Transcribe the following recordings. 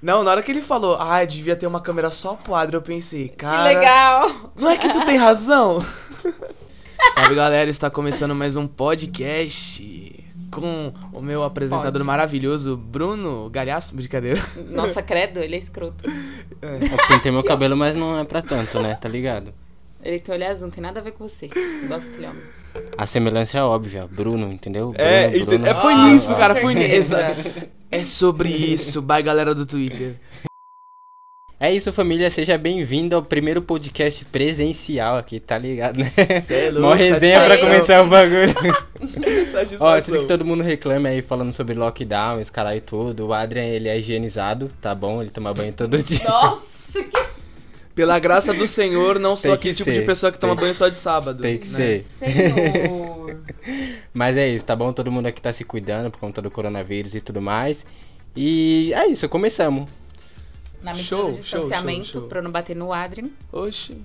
Não, na hora que ele falou, ah, devia ter uma câmera só pro Adri, eu pensei, cara. Que legal! Não é que tu tem razão? Salve galera, está começando mais um podcast com o meu apresentador Pode. maravilhoso, Bruno Galhaço. Brincadeira. Nossa, credo, ele é escroto. Eu pintei meu cabelo, mas não é pra tanto, né? Tá ligado? Ele tem olho azul, não tem nada a ver com você. Eu gosto daquele homem. A semelhança é óbvia. Bruno, entendeu? É, Bruno, ente- Bruno. é, foi Ah, nisso, cara, foi nisso. É sobre isso, bye galera do Twitter. É isso, família. Seja bem-vindo ao primeiro podcast presencial aqui, tá ligado, né? É Mó louco, resenha pra começar o bagulho. Ó, antes que todo mundo reclame aí falando sobre lockdown, caralho e tudo, o Adrian, ele é higienizado, tá bom? Ele toma banho todo dia. Nossa, que Pela graça do Senhor, não sou aquele que tipo ser. de pessoa que toma Tem- banho só de sábado. Tem que né? ser. senhor. Mas é isso, tá bom? Todo mundo aqui tá se cuidando por conta do coronavírus e tudo mais. E é isso, começamos. Na medida Show, do show, distanciamento, show, show. pra eu não bater no Adrien, Oxi.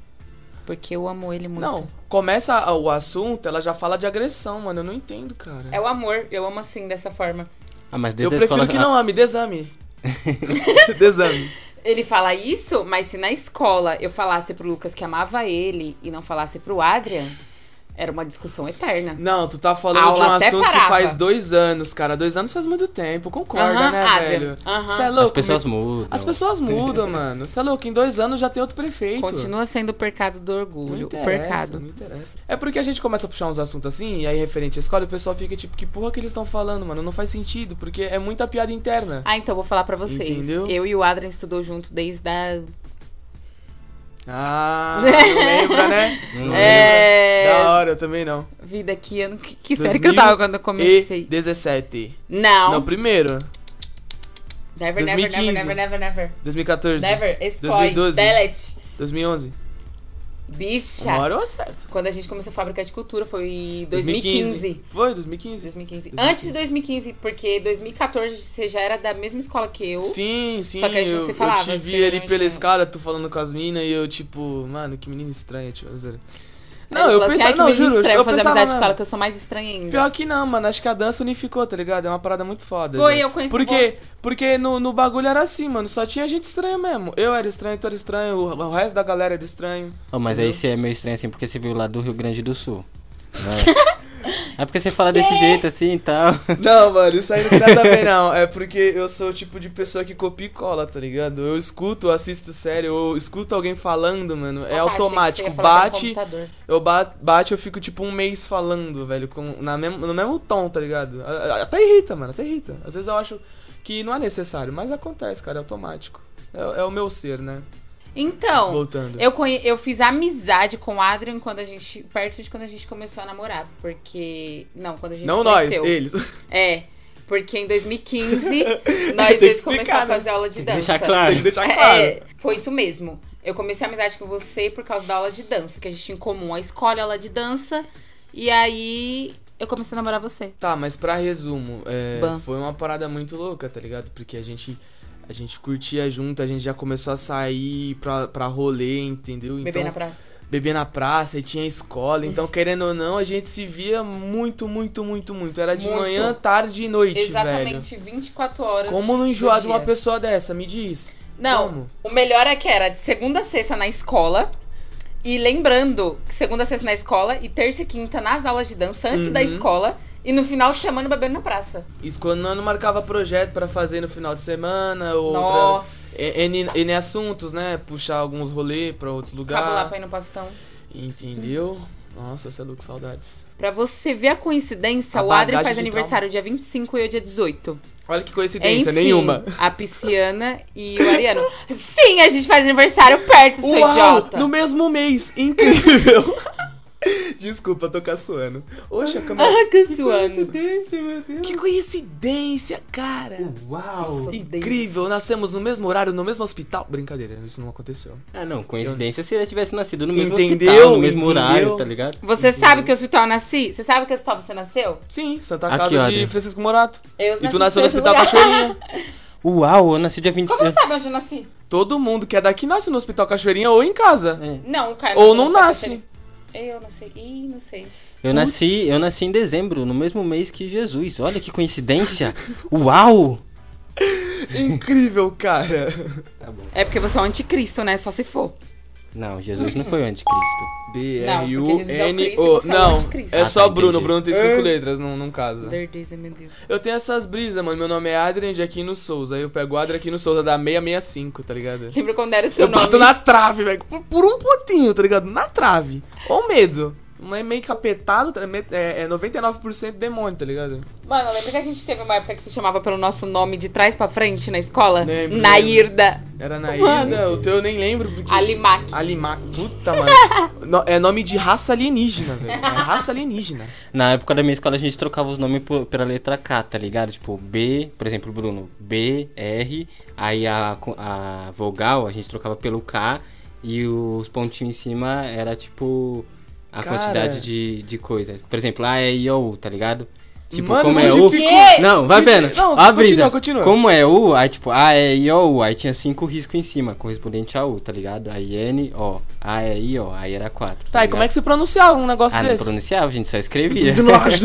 porque eu amo ele muito. Não, começa o assunto, ela já fala de agressão, mano. Eu não entendo, cara. É o amor, eu amo assim, dessa forma. Ah, mas Eu desde a prefiro escola... que não ame, desame. desame. Ele fala isso, mas se na escola eu falasse pro Lucas que amava ele e não falasse pro Adrian, era uma discussão eterna. Não, tu tá falando Aula de um assunto que parava. faz dois anos, cara. Dois anos faz muito tempo, concorda, Aham, né, Adrian, velho? aham. Cê é louco, As pessoas me- mudam. As pessoas mudam, mano. Você é louco, em dois anos já tem outro prefeito. Continua sendo o percado do Não orgulho. O interessa, percado. não interessa. É porque a gente começa a puxar uns assuntos assim, e aí referente à escola, o pessoal fica tipo, que porra que eles estão falando, mano? Não faz sentido, porque é muita piada interna. Ah, então vou falar pra vocês. Entendeu? Eu e o Adrian estudou junto desde a. Ah, não lembra, né? Não É. lembra. Da hora, eu também não. Vida que ano. Que, que série que eu tava quando eu comecei? E 17. Não. Não, primeiro. Never, never, 2015. never, never, never, never. 2014. Never. Escolhe. 2012. Delete. 2011. Bicha. Uma hora eu acerto. Quando a gente começou a fábrica de cultura foi 2015. Foi, 2015. 2015. 2015. Antes de 2015, porque 2014 você já era da mesma escola que eu. Sim, sim. Só que a gente não eu, se falava, eu te vi ali não pela escada, tu falando com as minas, e eu, tipo, mano, que menina estranha, tio. zero. Não, eu assim, pensava, "Ai, que não, juro, estranha, eu vou fazer pensava, amizade com mano, ela, que eu sou mais estranha ainda. Pior que não, mano. Acho que a dança unificou, tá ligado? É uma parada muito foda. Foi, velho. eu conheci Porque, você. porque no, no bagulho era assim, mano. Só tinha gente estranha mesmo. Eu era estranho, tu era estranho, o, o resto da galera era estranho. Oh, mas Entendeu? aí você é meio estranho assim porque você veio lá do Rio Grande do Sul. né? é porque você fala desse jeito assim e tal. Não, mano, isso aí não tem nada a ver, não. É porque eu sou o tipo de pessoa que copia e cola, tá ligado? Eu escuto, assisto série, eu escuto alguém falando, mano. É Ah, achei que automático. você ia falar Bate, eu ba- bate, eu fico tipo um mês falando, velho, com, na mesmo, no mesmo tom, tá ligado? Até irrita, mano, até irrita. Às vezes eu acho que não é necessário, mas acontece, cara, é automático. É, é o meu ser, né? Então, Voltando. eu, eu fiz amizade com o Adrian quando a gente. perto de quando a gente começou a namorar. Porque. Não, quando a gente Não nós, conheceu. eles. É. Porque em 2015, Tem nós dois começamos né? a fazer aula de dança. deixar claro. Tem que deixar claro. É, foi isso mesmo. Eu comecei a amizade com você por causa da aula de dança, que a gente tinha em comum a escola a aula de dança. E aí eu comecei a namorar você. Tá, mas pra resumo, é, foi uma parada muito louca, tá ligado? Porque a gente, a gente curtia junto, a gente já começou a sair pra, pra rolê, entendeu? Beber então, na praça. beber na praça, e tinha escola, então querendo ou não, a gente se via muito, muito, muito, muito. Era de Muito. manhã, tarde e noite, velho. Exatamente 24 horas. Como não enjoar de uma pessoa dessa? Me diz. Não, Como? o melhor é que era de segunda a sexta na escola. E lembrando que segunda a sexta na escola e terça e quinta nas aulas de dança antes da Uhum. escola. E no final de semana bebendo na praça. Isso quando não marcava projeto pra fazer no final de semana, outra. Nossa. N, N assuntos, né? Puxar alguns rolês pra outros Cabo lá lugares. pra ir no pastão. Entendeu? Nossa, você é louco, saudades. Pra você ver a coincidência, A o bagagem faz aniversário dia 25 e eu dia 18. Olha que coincidência, Enfim, nenhuma. a Pisciana e o Ariano. Sim, a gente faz aniversário perto, seu Uau, idiota. no mesmo mês, incrível. Desculpa, tô caçoando. Oxe, a câmera... Ah, que meu Deus. Que coincidência, cara. Uau. Nossa. Incrível, nascemos no mesmo horário, no mesmo hospital. Brincadeira, isso não aconteceu. Ah, não, coincidência se ele tivesse nascido no mesmo Entendeu? hospital, no mesmo Entendeu? horário, tá ligado? Você sabe que hospital eu nasci? Você sabe que hospital você nasceu? Sim, Santa Aqui, Casa de Adri. Francisco Morato. Eu E tu nasci nasceu no Hospital lugar. Cachoeirinha. Uau, eu nasci dia 20... Como você sabe onde eu nasci? Todo mundo que é daqui nasce no Hospital Cachoeirinha ou em casa. É. Não, o Caio Ou não nasce. Cachoeirinha. Eu não sei. Ih, não sei. Eu nasci, eu nasci em dezembro, no mesmo mês que Jesus. Olha que coincidência. Uau! Incrível, cara. Tá bom. É porque você é o anticristo, né? Só se for. Não, Jesus não foi o anticristo. B-R-U-N-O. Não, é só Bruno. Bruno tem cinco letras, não, não casa. Certeza, meu Deus. Eu tenho essas brisas, mano. Meu nome é Adrian de Aquino Souza. Aí eu pego Adrian Aquino Souza da 665, tá ligado? Lembra quando era seu Eu nome? bato na trave, velho. Por, por um pontinho, tá ligado? Na trave. Ó o medo. Não é meio capetado, tá- é, é 99% demônio, tá ligado? Mano, lembra que a gente teve uma época que se chamava pelo nosso nome de trás pra frente na escola? Lembro, Nairda. Era na Mano. o teu eu nem lembro. Porque... Alimac. Alimac. Puta, mano. No- é nome de raça alienígena, velho. É raça alienígena. Na época da minha escola a gente trocava os nomes por- pela letra K, tá ligado? Tipo, B, por exemplo, Bruno, B, R, aí a, a vogal a gente trocava pelo K e os pontinhos em cima era tipo a Cara. quantidade de, de coisa. Por exemplo, A, E, I, O, U, tá ligado? Tipo, Mano, como é dificu- Não, vai vendo. Não, a brisa. continua, continua. Como é U, aí tipo, A, E, I, O, U, aí tinha cinco riscos em cima, correspondente a U, tá ligado? Aí N, O, A, E, I, O, aí era quatro. Tá, e como é que você pronunciava um negócio Ah, não desse? pronunciava, a gente só escrevia. De Brunacos.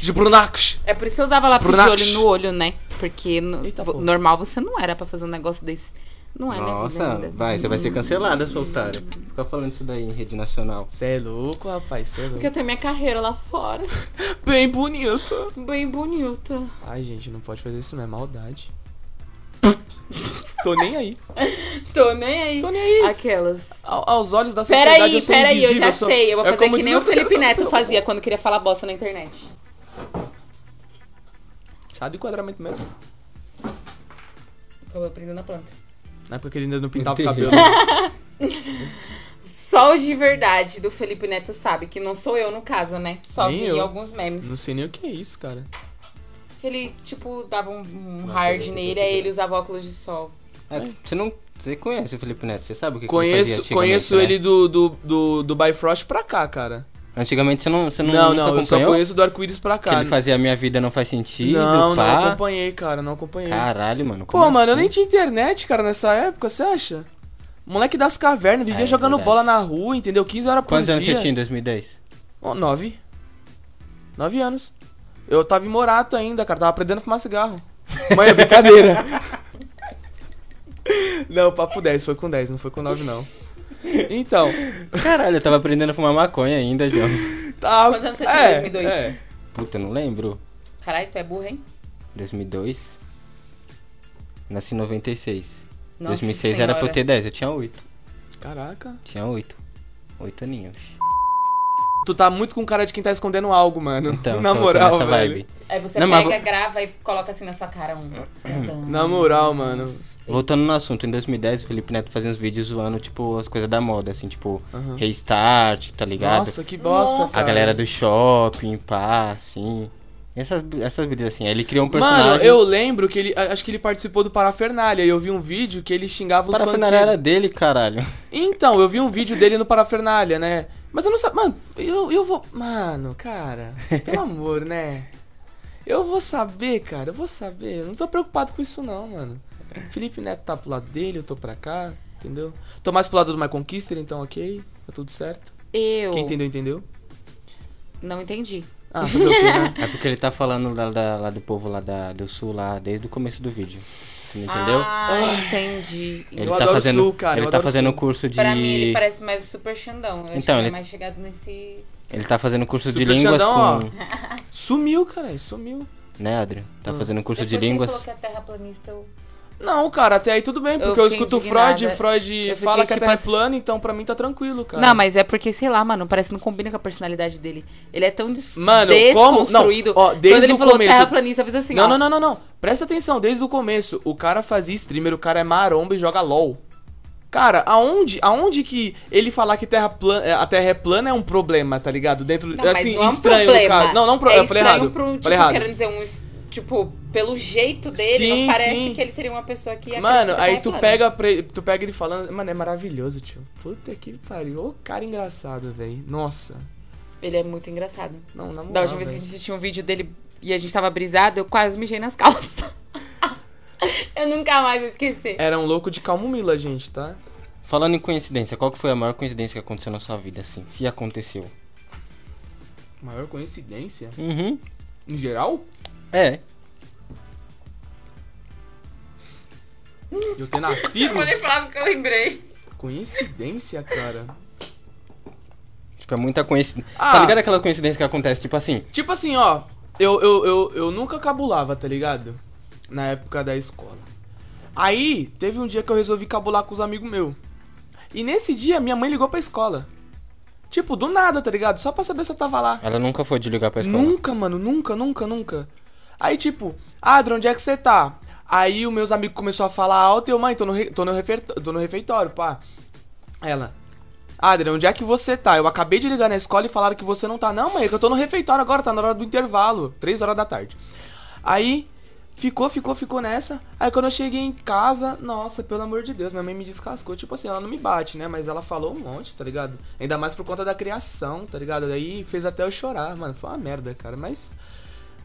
De Brunacos. É por isso que eu usava lápis de olho no olho, né? Porque no- Eita, normal você não era pra fazer um negócio desse. Não é, né, vida Nossa, vai, você vai ser cancelada, sua otária. Fica falando isso daí em rede nacional. Você é louco, rapaz, você é louco. Porque eu tenho minha carreira lá fora. Bem bonito. Bem bonita. Ai, gente, não pode fazer isso, não é maldade. Tô nem aí. Tô nem aí. Tô nem aí. Aquelas. Ao- aos olhos da sociedade Peraí, eu sou peraí, eu invisível, já sou- sei. Eu vou é fazer como que nem o Felipe eu Neto fazia quando queria falar bosta na internet. Sabe o enquadramento mesmo? Acabou prendendo na planta. Na época que ele ainda não pintava o cabelo. Só os de verdade do Felipe Neto sabe, que não sou eu no caso, né? Só Nem vi eu. alguns memes. Não sei nem o que é isso, cara. Que ele, tipo, dava um, um hard nele, aí ele usava óculos de sol. É, você não. Você conhece o Felipe Neto, você sabe o que, que ele Conheço, fazia conheço né? ele do, do, do, do Bifrost pra cá, cara. Antigamente você não. Você não, Não, não, eu só conheço do arco-íris pra Que cá. ele fazia A Minha Vida Não Faz Sentido. não, não pá. acompanhei, cara, não acompanhei. Caralho, mano. Pô, como mano, eu assim? nem tinha internet, cara, nessa época, você acha? Moleque das cavernas, vivia É, jogando verdade. bola na rua, entendeu? 15 horas por Quantos dia. anos você tinha em 2010? Ó, nove. Nove anos. Eu tava em Morato ainda, cara. Tava aprendendo a fumar cigarro. Mãe, é brincadeira. não, papo 10. Foi com 10, não foi com 9, não. Então, Caralho, eu tava aprendendo a fumar maconha ainda, João. tá. Quantos anos você tinha em 2002? É. Puta, não lembro. Caralho, tu é burro, hein? 2002. Nasci em 96. Nossa 2006 era pra eu Senhora. ter 10, eu tinha 8. Caraca. Tinha 8. 8 aninhos. Tu tá muito com cara de quem tá escondendo algo, mano. Então, na moral, velho. vibe. Aí você Não, pega, vou- grava e coloca assim na sua cara um. Na moral, mano. Voltando no assunto, em 2010 o Felipe Neto fazia uns vídeos zoando, tipo, as coisas da moda, assim, tipo, Aham. restart, tá ligado? Nossa, que bosta, Nossa. A galera do shopping, pá, assim. Essas, essas vídeos assim. Aí ele criou um personagem. Mano, eu lembro que ele. Acho que ele participou do Parafernália e eu vi um vídeo que ele xingava os Para funkeiros. final era dele, caralho. Então, eu vi um vídeo dele no Parafernália, né? Mas eu não sabia. Mano, eu, eu vou. Mano, cara, pelo amor, né? Eu vou saber, cara, eu vou saber. Eu não tô preocupado com isso, não, mano. Felipe Neto tá pro lado dele, eu tô pra cá, entendeu? Tô mais pro lado do My Conquister, então ok, tá tudo certo. Eu Quem entendeu, entendeu. não entendi. Ah, fazer o quê, né? É porque ele tá falando lá, da- lá do povo lá da, do sul, lá, desde o começo do vídeo. Não entendeu? Ah, entendi. ele eu tá adoro fazendo, sul, cara, Ele eu tá fazendo sul. curso de. Pra mim ele parece mais o Super Xandão. Eu acho Então, que ele é mais chegado nesse. Ele tá fazendo curso de Super línguas Xandão, com. Sumiu, cara, sumiu. Né, Adri? Tá Ah. fazendo curso Depois de que línguas. falou que é terraplanista, eu... Não, cara, até aí tudo bem, porque eu, fiquei escuto indignada. Freud, Freud Eu fiquei, fala que a tipo Terra é assim- plana, então pra mim tá tranquilo, cara. Não, mas é porque, sei lá, mano, parece que não combina com a personalidade dele. Ele é tão des Mano, como? desconstruído. Não, ó, desde Quando ele o falou começo- terraplanista, eu fiz assim, não, ó. não, não, não, não. Presta atenção, desde o começo. O cara fazia streamer, o cara é maromba e joga LOL. Cara, aonde, aonde que ele falar que terra plana, a Terra é plana é um problema, tá ligado? Dentro, Não, assim, não é um estranho problema. caso. Não, não, pro- é eu falei estranho errado. Pro, tipo, falei errado. querendo dizer, um, tipo, pelo jeito dele, Sim, não parece sim. que ele seria uma pessoa que Mano, acredita aí tu pega, tu pega ele falando, mano, é maravilhoso, tio. Puta que pariu. Ô, cara engraçado, velho. Nossa. Ele é muito engraçado. Não, na moral, Da última vez que a gente assistiu um vídeo dele e a gente tava brisado, eu quase mijei nas calças. eu nunca mais vou esquecer. Era um louco de calmomila, gente, tá? Falando em coincidência, qual que foi a maior coincidência que aconteceu na sua vida, assim? Se aconteceu. Maior coincidência? Uhum. Em geral? É. Eu ter Eu nascido? vou nem falar porque eu lembrei. Coincidência, cara. Tipo, é muita coincidência. Ah. Tá ligado aquela coincidência que acontece, tipo assim? Tipo assim, ó. Eu, eu, eu, eu nunca cabulava, tá ligado? Na época da escola. Aí, teve um dia que eu resolvi cabular com os amigos meus. E nesse dia, minha mãe ligou pra escola. Tipo, do nada, tá ligado? Só pra saber se eu tava lá. Ela nunca foi de ligar pra escola. Nunca, mano, nunca, nunca, nunca. Aí, tipo, Adra, onde é que você tá? Aí os meus amigos começaram a falar alto e eu, mãe, tô no, re- tô no, refer- tô no refeitório, pá. Ela, Adra, onde é que você tá? Eu acabei de ligar na escola e falaram que você não tá. Não, mãe, é que eu tô no refeitório agora, tá na hora do intervalo, 3 horas da tarde. Aí, ficou, ficou, ficou nessa. Aí quando eu cheguei em casa, nossa, pelo amor de Deus, minha mãe me descascou. Tipo assim, ela não me bate, né? Mas ela falou um monte, tá ligado? Ainda mais por conta da criação, tá ligado? Daí fez até eu chorar, mano. Foi uma merda, cara. Mas.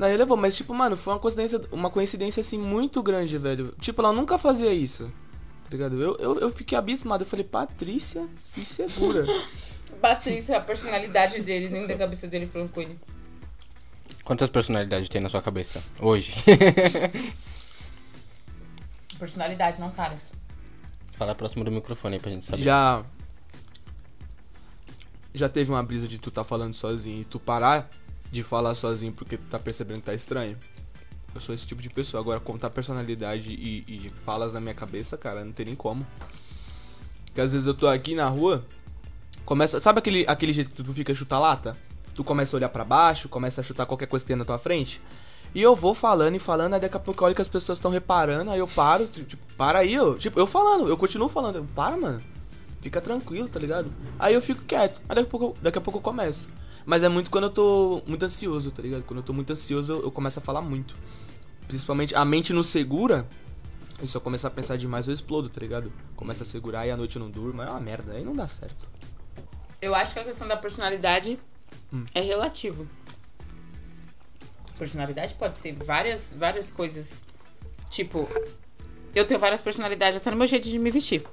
Daí levou, mas tipo, mano, foi uma coincidência, uma coincidência assim muito grande, velho. Tipo, ela nunca fazia isso. Tá ligado? Eu, eu, eu fiquei abismado. Eu falei, Patrícia, se segura. Patrícia, a personalidade dele, dentro da cabeça dele falando com ele. Quantas personalidades tem na sua cabeça hoje? Personalidade, não caras. Fala próximo do microfone aí pra gente saber. Já. Já teve uma brisa de tu tá falando sozinho e tu parar de falar sozinho porque tu tá percebendo que tá estranho? Eu sou esse tipo de pessoa. Agora, contar personalidade e, e falas na minha cabeça, cara, não tem nem como. Porque às vezes eu tô aqui na rua, começa. Sabe aquele, aquele jeito que tu fica chutar lata? Tu começa a olhar pra baixo, começa a chutar qualquer coisa que tem na tua frente. E eu vou falando e falando, aí daqui a pouco eu olho que as pessoas estão reparando, aí eu paro, tipo, para aí, eu, tipo, eu falando, eu continuo falando, para, mano. Fica tranquilo, tá ligado? Aí eu fico quieto. Aí daqui a pouco, daqui a pouco eu começo. Mas é muito quando eu tô muito ansioso, tá ligado? Quando eu tô muito ansioso, eu, eu começo a falar muito. Principalmente a mente não segura. E se eu começar a pensar demais, eu explodo, tá ligado? Começa a segurar e à noite eu não durmo. É uma merda, aí não dá certo. Eu acho que a questão da personalidade Hum. é relativo. Personalidade pode ser várias, várias coisas. Tipo, eu tenho várias personalidades até no meu jeito de me vestir.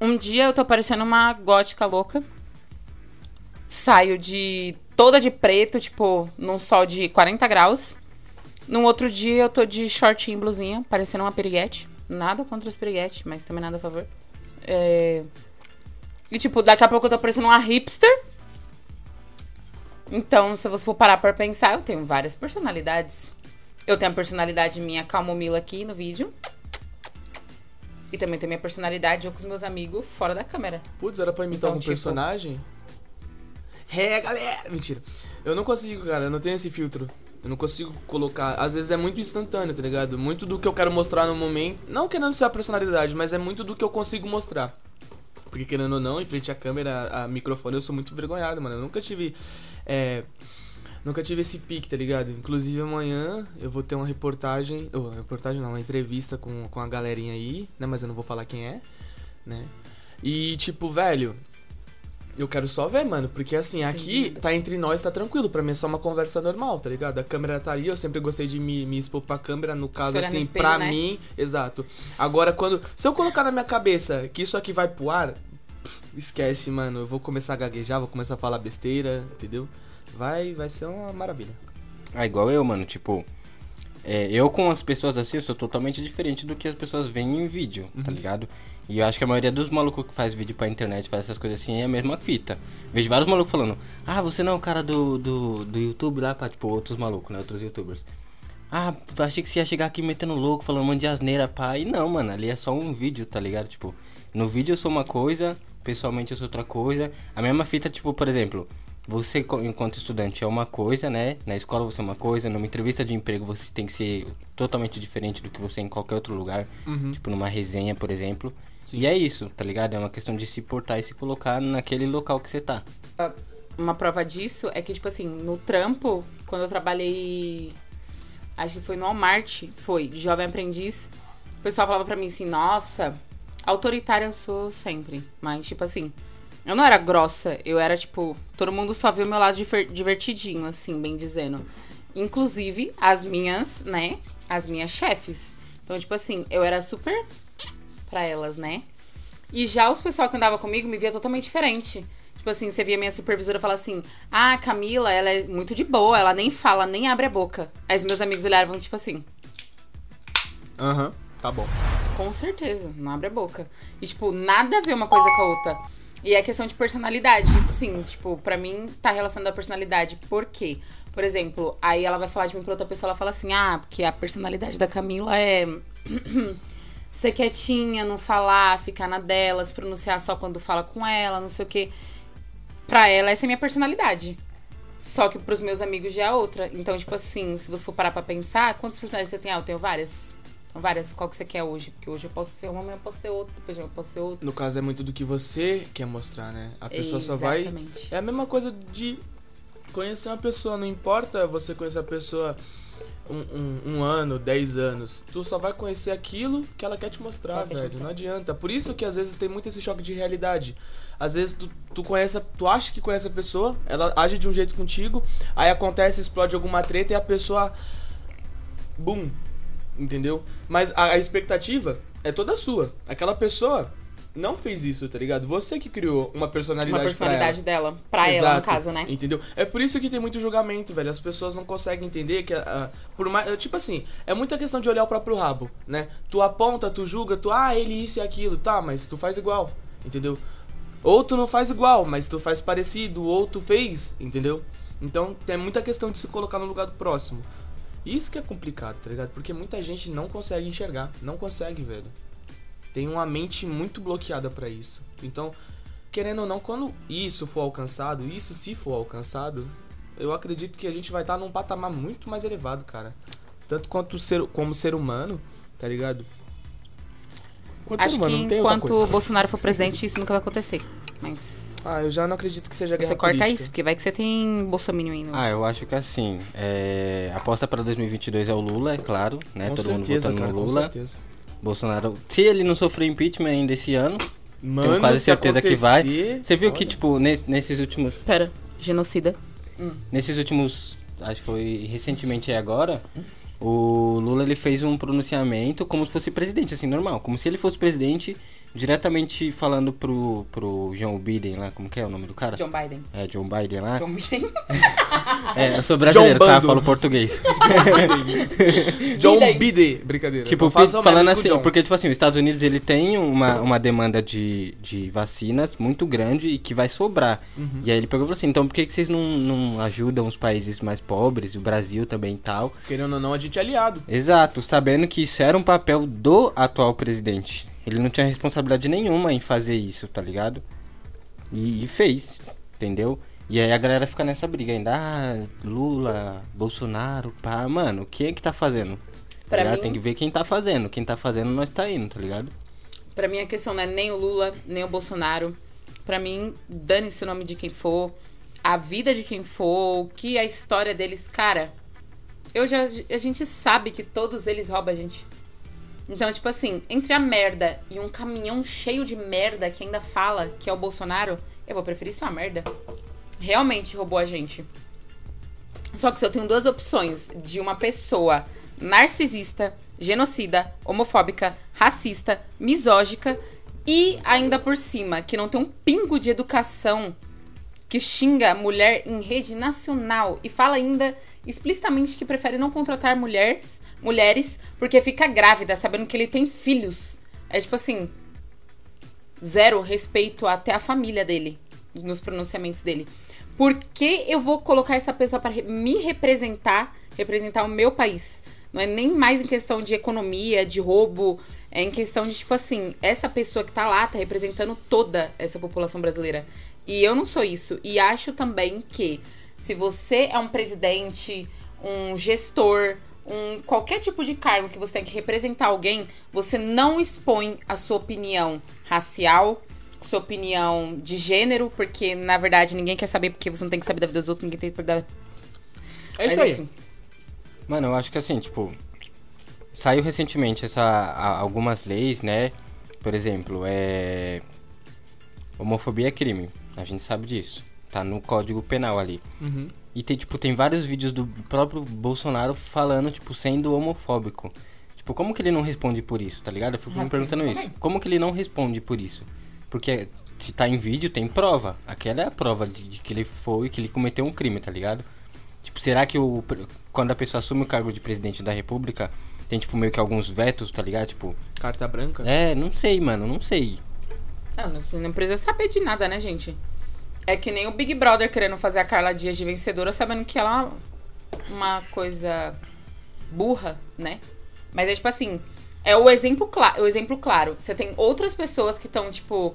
Um dia eu tô parecendo uma gótica louca. Saio de toda de preto, tipo, num sol de 40 graus. Num outro dia eu tô de shortinho e blusinha, parecendo uma piriguete. Nada contra as piriguetes, mas também nada a favor. É... E, tipo, daqui a pouco eu tô parecendo uma hipster. Então, se você for parar pra pensar, eu tenho várias personalidades. Eu tenho a personalidade minha calmomila aqui no vídeo. E também tenho minha personalidade eu com os meus amigos fora da câmera. Putz, era pra imitar Então, algum tipo- personagem? É, galera! Mentira. Eu não consigo, cara. Eu não tenho esse filtro. Eu não consigo colocar. Às vezes é muito instantâneo, tá ligado? Muito do que eu quero mostrar no momento. Não querendo ser a personalidade, mas é muito do que eu consigo mostrar. Porque querendo ou não, em frente à câmera, a microfone, eu sou muito envergonhado, mano. Eu nunca tive. É. Nunca tive esse pique, tá ligado? Inclusive amanhã eu vou ter uma reportagem. Ou, reportagem não, uma entrevista com, com a galerinha aí, né? Mas eu não vou falar quem é, né? E tipo, velho, eu quero só ver, mano, porque assim, aqui tá entre nós, tá tranquilo. Pra mim é só uma conversa normal, tá ligado? A câmera tá ali, eu sempre gostei de me, me expor pra câmera, no caso, no assim, espelho, pra né? mim, exato. Agora, quando. Se eu colocar na minha cabeça que isso aqui vai pro ar, pff, esquece, mano. Eu vou começar a gaguejar, vou começar a falar besteira, entendeu? Vai, vai ser uma maravilha. Ah, igual eu, mano, tipo. é, eu com as pessoas assim, eu sou totalmente diferente do que as pessoas veem em vídeo, tá ligado? E eu acho que a maioria dos malucos que faz vídeo pra internet, faz essas coisas assim, é a mesma fita. Vejo vários malucos falando, ah, você não é o cara do, do, do YouTube lá, pra, tipo, outros malucos, né? Outros youtubers. Ah, achei que você ia chegar aqui metendo louco, falando um monte de asneira, pá. E não, mano, ali é só um vídeo, tá ligado? Tipo, no vídeo eu sou uma coisa, pessoalmente eu sou outra coisa. A mesma fita, tipo, por exemplo, você enquanto estudante é uma coisa, né? Na escola você é uma coisa, numa entrevista de emprego você tem que ser totalmente diferente do que você é em qualquer outro lugar. Uhum. Tipo, numa resenha, por exemplo. Sim. E é isso, tá ligado? É uma questão de se portar e se colocar naquele local que você tá. Uma prova disso é que, tipo assim, no trampo, quando eu trabalhei. Acho que foi no Walmart, foi, de jovem aprendiz. O pessoal falava pra mim assim, nossa, autoritária eu sou sempre. Mas, tipo assim, eu não era grossa, eu era, tipo, todo mundo só viu o meu lado divertidinho, assim, bem dizendo. Inclusive, as minhas, né? As minhas chefes. Então, tipo assim, eu era super pra elas, né? E já os pessoal que andava comigo me via totalmente diferente. Tipo assim, você via minha supervisora falar assim: Ah, Camila, ela é muito de boa, ela nem fala, nem abre a boca. Aí os meus amigos olhavam, tipo assim. Aham. tá bom. Com certeza, não abre a boca. E, tipo, nada a ver uma coisa com a outra. E é questão de personalidade, sim. Tipo, pra mim, tá relacionado à personalidade. Por quê? Por exemplo, aí ela vai falar de mim pra outra pessoa, ela fala assim, ah, porque a personalidade da Camila é ser quietinha, não falar, ficar na dela, se pronunciar só quando fala com ela, não sei o quê. Pra ela, essa é a minha personalidade. Só que pros meus amigos já é outra. Então, tipo assim, se você for parar pra pensar, quantas personalidades você tem? Ah, eu tenho várias. Várias. Qual que você quer hoje? Porque hoje eu posso ser uma, amanhã eu posso ser outra, depois eu posso ser outra. No caso, é muito do que você quer mostrar, né? A pessoa só vai. Exatamente. É a mesma coisa de conhecer uma pessoa. Não importa você conhecer a pessoa um, um, um ano, dez anos. Tu só vai conhecer aquilo que ela quer te mostrar, te velho. mostrar. Não adianta. Por isso que às vezes tem muito esse choque de realidade. Às vezes tu, tu conhece, tu acha que conhece a pessoa, ela age de um jeito contigo, aí acontece, explode alguma treta e a pessoa. Bum! Entendeu? Mas a, a expectativa é toda sua. Aquela pessoa não fez isso, tá ligado? Você que criou uma personalidade Uma pra personalidade ela. dela. Pra ela, no Exato, caso, né? Entendeu? É por isso que tem muito julgamento, velho. As pessoas não conseguem entender que, ah, por mais. Tipo assim, é muita questão de olhar o próprio rabo, né? Tu aponta, tu julga, tu, ah, ele isso e aquilo, tá, mas tu faz igual, entendeu? Ou tu não faz igual, mas tu faz parecido, ou tu fez, entendeu? Então tem muita questão de se colocar no lugar do próximo. Isso que é complicado, tá ligado? Porque muita gente não consegue enxergar. Não consegue, velho. Tem uma mente muito bloqueada pra isso. Então, querendo ou não, quando isso for alcançado, isso se for alcançado, eu acredito que a gente vai estar num patamar muito mais elevado, cara. Tanto quanto ser, como ser humano, tá ligado? Quanto Acho humano, que não tem outra enquanto o Bolsonaro for presidente, isso nunca vai acontecer. Mas. Ah, eu já não acredito que seja guerra Você corta política. isso, porque vai que você tem Bolsonaro no. Ah, eu acho que assim, é... a aposta para 2022 é o Lula, é claro, né? Com Todo certeza, mundo votando cara, no com Lula. certeza. Bolsonaro, se ele não sofrer impeachment ainda esse ano, Mano, quase se certeza que vai. você viu que, olha. tipo, ne- nesses últimos. Pera, genocida. Nesses últimos. Acho que foi recentemente aí agora. O Lula ele fez um pronunciamento como se fosse presidente, assim, normal. Como se ele fosse presidente, diretamente falando pro, pro John Biden lá, como que é o nome do cara? John Biden. É, John Biden lá. John Biden. É, eu sou brasileiro, John tá? Bando. Falo português. John Biden. Bide, brincadeira. Tipo, falando assim, John. porque, tipo assim, os Estados Unidos, ele tem uma, uma demanda de, de vacinas muito grande e que vai sobrar. Uhum. E aí ele pegou e falou assim, então por que, que vocês não, não ajudam os países mais pobres, o Brasil também e tal? Querendo ou não, a gente é aliado. Exato, sabendo que isso era um papel do atual presidente. Ele não tinha responsabilidade nenhuma em fazer isso, tá ligado? E, e fez, entendeu? E aí a galera fica nessa briga ainda, ah, Lula, Bolsonaro, pá, mano, quem é que tá fazendo? Tá Pra ligado? mim- Tem que ver quem tá fazendo. Quem tá fazendo, nós tá indo, tá ligado? Pra mim a questão não é nem o Lula, nem o Bolsonaro. Pra mim, dane-se o nome de quem for, a vida de quem for, o que a história deles, cara. Eu já a gente sabe que todos eles roubam a gente. Então, tipo assim, entre a merda e um caminhão cheio de merda que ainda fala que é o Bolsonaro, eu vou preferir só a merda. Realmente roubou a gente. Só que se eu tenho duas opções de uma pessoa narcisista, genocida, homofóbica, racista, misógica e ainda por cima que não tem um pingo de educação, que xinga mulher em rede nacional e fala ainda explicitamente que prefere não contratar mulheres, mulheres porque fica grávida sabendo que ele tem filhos. É tipo assim, zero respeito até a família dele nos pronunciamentos dele. Por que eu vou colocar essa pessoa para me representar, representar o meu país? Não é nem mais em questão de economia, de roubo, é em questão de tipo assim, essa pessoa que tá lá tá representando toda essa população brasileira. E eu não sou isso. E acho também que se você é um presidente, um gestor, um qualquer tipo de cargo que você tem que representar alguém, você não expõe a sua opinião racial, sua opinião de gênero, porque na verdade ninguém quer saber porque você não tem que saber da vida dos outros, ninguém tem que dar. É isso Mas, aí. enfim. Mano, eu acho que assim, tipo, saiu recentemente essa algumas leis, né? Por exemplo, é homofobia é crime. A gente sabe disso. Tá no Código Penal ali. Uhum. E tem, tipo, tem vários vídeos do próprio Bolsonaro falando, tipo, sendo homofóbico. Tipo, como que ele não responde por isso, tá ligado? Eu fico me Racismo perguntando também. isso. Como que ele não responde por isso? Porque se tá em vídeo, tem prova. Aquela é a prova de, de que ele foi, que ele cometeu um crime, tá ligado? Tipo, será que o, quando a pessoa assume o cargo de presidente da república, tem, tipo, meio que alguns vetos, tá ligado? Tipo, Carta branca. é, não sei, mano, não sei. Não, não, você não precisa saber de nada, né, gente? É que nem o Big Brother querendo fazer a Carla Dias de vencedora, sabendo que ela é uma coisa burra, né? Mas é tipo assim, é o exemplo, o exemplo claro. Você tem outras pessoas que estão, tipo,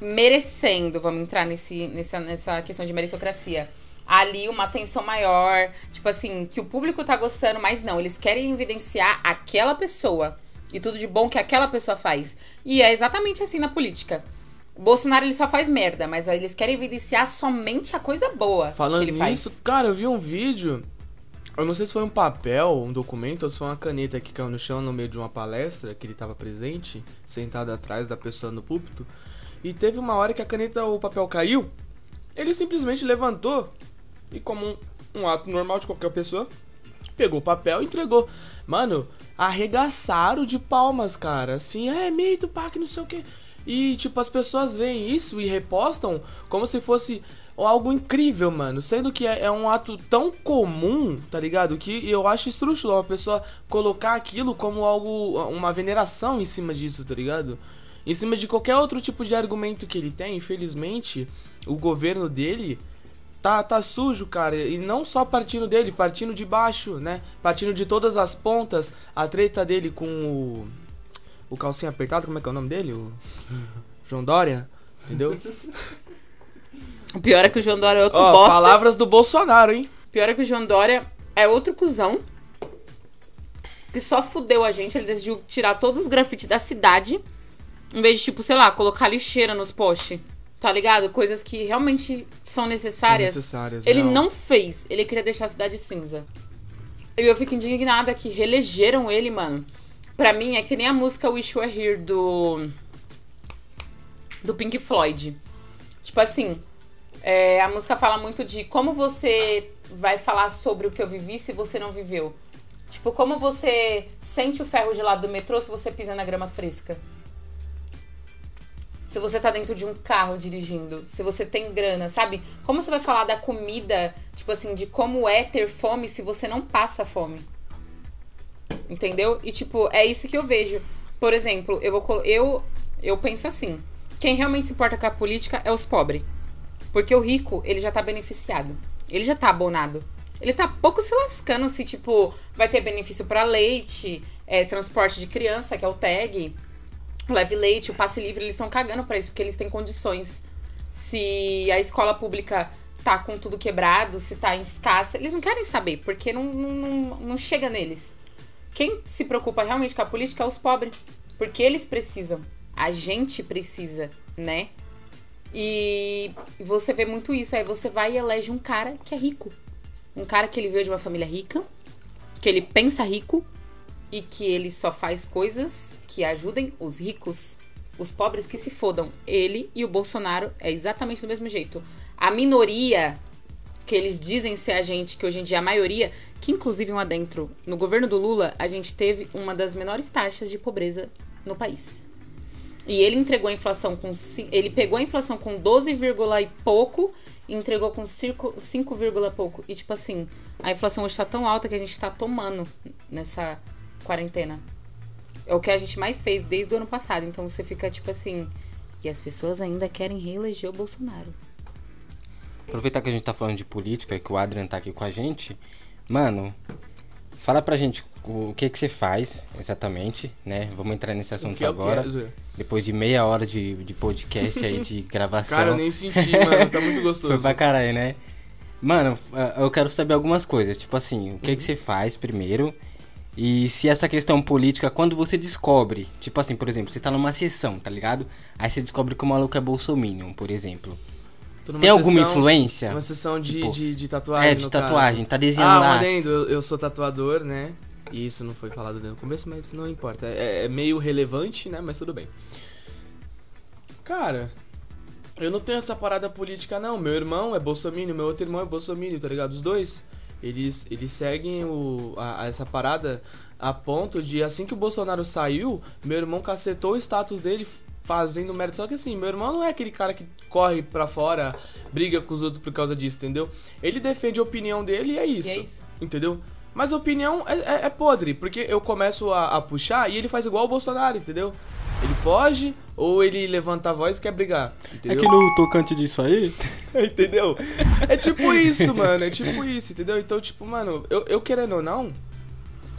merecendo, vamos entrar nesse, nessa, nessa questão de meritocracia. Ali uma atenção maior, tipo assim, que o público tá gostando, mas não, eles querem evidenciar aquela pessoa e tudo de bom que aquela pessoa faz. E é exatamente assim na política. Bolsonaro ele só faz merda, mas eles querem evidenciar somente a coisa boa Falando que ele nisso, faz. cara, eu vi um vídeo. Eu não sei se foi um papel, um documento, ou se foi uma caneta que caiu no chão no meio de uma palestra que ele tava presente, sentado atrás da pessoa no púlpito. E teve uma hora que a caneta, o papel caiu. Ele simplesmente levantou e, como um, um ato normal de qualquer pessoa, pegou o papel e entregou. Mano, arregaçaram de palmas, cara. Assim, é mito, pá, que não sei o que. E, tipo, as pessoas veem isso e repostam como se fosse algo incrível, mano. Sendo que é, é um ato tão comum, tá ligado? Que eu acho estrúxulo uma pessoa colocar aquilo como algo, uma veneração em cima disso, tá ligado? Em cima de qualquer outro tipo de argumento que ele tem, infelizmente, o governo dele tá, tá sujo, cara. E não só partindo dele, partindo de baixo, né? Partindo de todas as pontas. A treta dele com o. O calcinha apertado, como é que é o nome dele? O. João Dória, entendeu? O pior é que o João Dória é outro Ó, bosta. palavras do Bolsonaro, hein? Pior é que o João Dória é outro cuzão. Que só fudeu a gente. Ele decidiu tirar todos os grafites da cidade. Em vez de, tipo, sei lá, colocar lixeira nos postes. Tá ligado? Coisas que realmente são necessárias. São necessárias, Ele real. não fez. Ele queria deixar a cidade cinza. E eu fico indignada que reelegeram ele, mano. Pra mim, é que nem a música Wish You Were Here do. Do Pink Floyd. Tipo assim, é, a música fala muito de como você vai falar sobre o que eu vivi se você não viveu. Tipo, como você sente o ferro gelado do metrô se você pisa na grama fresca. Se você tá dentro de um carro dirigindo, se você tem grana, sabe? Como você vai falar da comida, tipo assim, de como é ter fome se você não passa fome? Entendeu? E tipo, é isso que eu vejo. Por exemplo, eu vou eu eu penso assim, quem realmente se importa com a política é os pobres. Porque o rico, ele já tá beneficiado. Ele já tá abonado. Ele tá pouco se lascando se, tipo, vai ter benefício pra leite, é, transporte de criança, que é o tag, leve leite, o passe livre, eles estão cagando pra isso, porque eles têm condições. Se a escola pública tá com tudo quebrado, se tá escassa, eles não querem saber, porque não, não, não chega neles. Quem se preocupa realmente com a política é os pobres. Porque eles precisam. A gente precisa, né? E você vê muito isso. Aí você vai e elege um cara que é rico. Um cara que ele veio de uma família rica, que ele pensa rico e que ele só faz coisas que ajudem os ricos. Os pobres que se fodam. Ele e o Bolsonaro é exatamente do mesmo jeito. A minoria que eles dizem ser a gente, que hoje em dia é a maioria, que inclusive um adentro, no governo do Lula, a gente teve uma das menores taxas de pobreza no país. E ele entregou a inflação com. Ele pegou a inflação com 12, vírgula e pouco e entregou com 5, 5, vírgula pouco. E tipo assim, a inflação hoje tá tão alta que a gente tá tomando nessa quarentena. É o que a gente mais fez desde o ano passado. Então você fica tipo assim. E as pessoas ainda querem reeleger o Bolsonaro. Aproveitar que a gente tá falando de política e que o Adrian tá aqui com a gente, mano, fala pra gente o, que que você faz exatamente, né? Vamos entrar nesse assunto que é o agora. que é, Zé? Depois de meia hora de, de podcast aí, de gravação. Cara, eu nem senti, mano. Tá muito gostoso. Foi pra caralho, né? Mano, eu quero saber algumas coisas. Tipo assim, o que, que você faz primeiro? E se essa questão política, quando você descobre, tipo assim, por exemplo, você tá numa sessão, tá ligado? Aí você descobre que o maluco é bolsominion, por exemplo. Tem alguma sessão- influência? Uma sessão de, Tipo, de, de tatuagem. É, de tatuagem, caso. tá desenhando Ah, lá. adendo, eu, eu sou tatuador, né? E isso não foi falado no começo, mas não importa. É, é meio relevante, né? Mas tudo bem. Cara, eu não tenho essa parada política, não. Meu irmão é bolsominion, meu outro irmão é bolsominion, tá ligado? Os dois. Eles, eles seguem o, a- a essa parada a ponto de, assim que o Bolsonaro saiu, meu irmão cacetou o status dele fazendo merda. Só que assim, meu irmão não é aquele cara que corre pra fora, briga com os outros por causa disso, entendeu? Ele defende a opinião dele e é isso. E é isso. Entendeu? Mas a opinião é, é- é podre, porque eu começo a, a puxar e ele faz igual o Bolsonaro, entendeu? Ele foge ou ele levanta a voz e quer brigar, É entendeu? que no tocante disso aí, entendeu? É tipo isso, mano. É tipo isso, entendeu? Então, tipo, mano, eu, eu querendo ou não,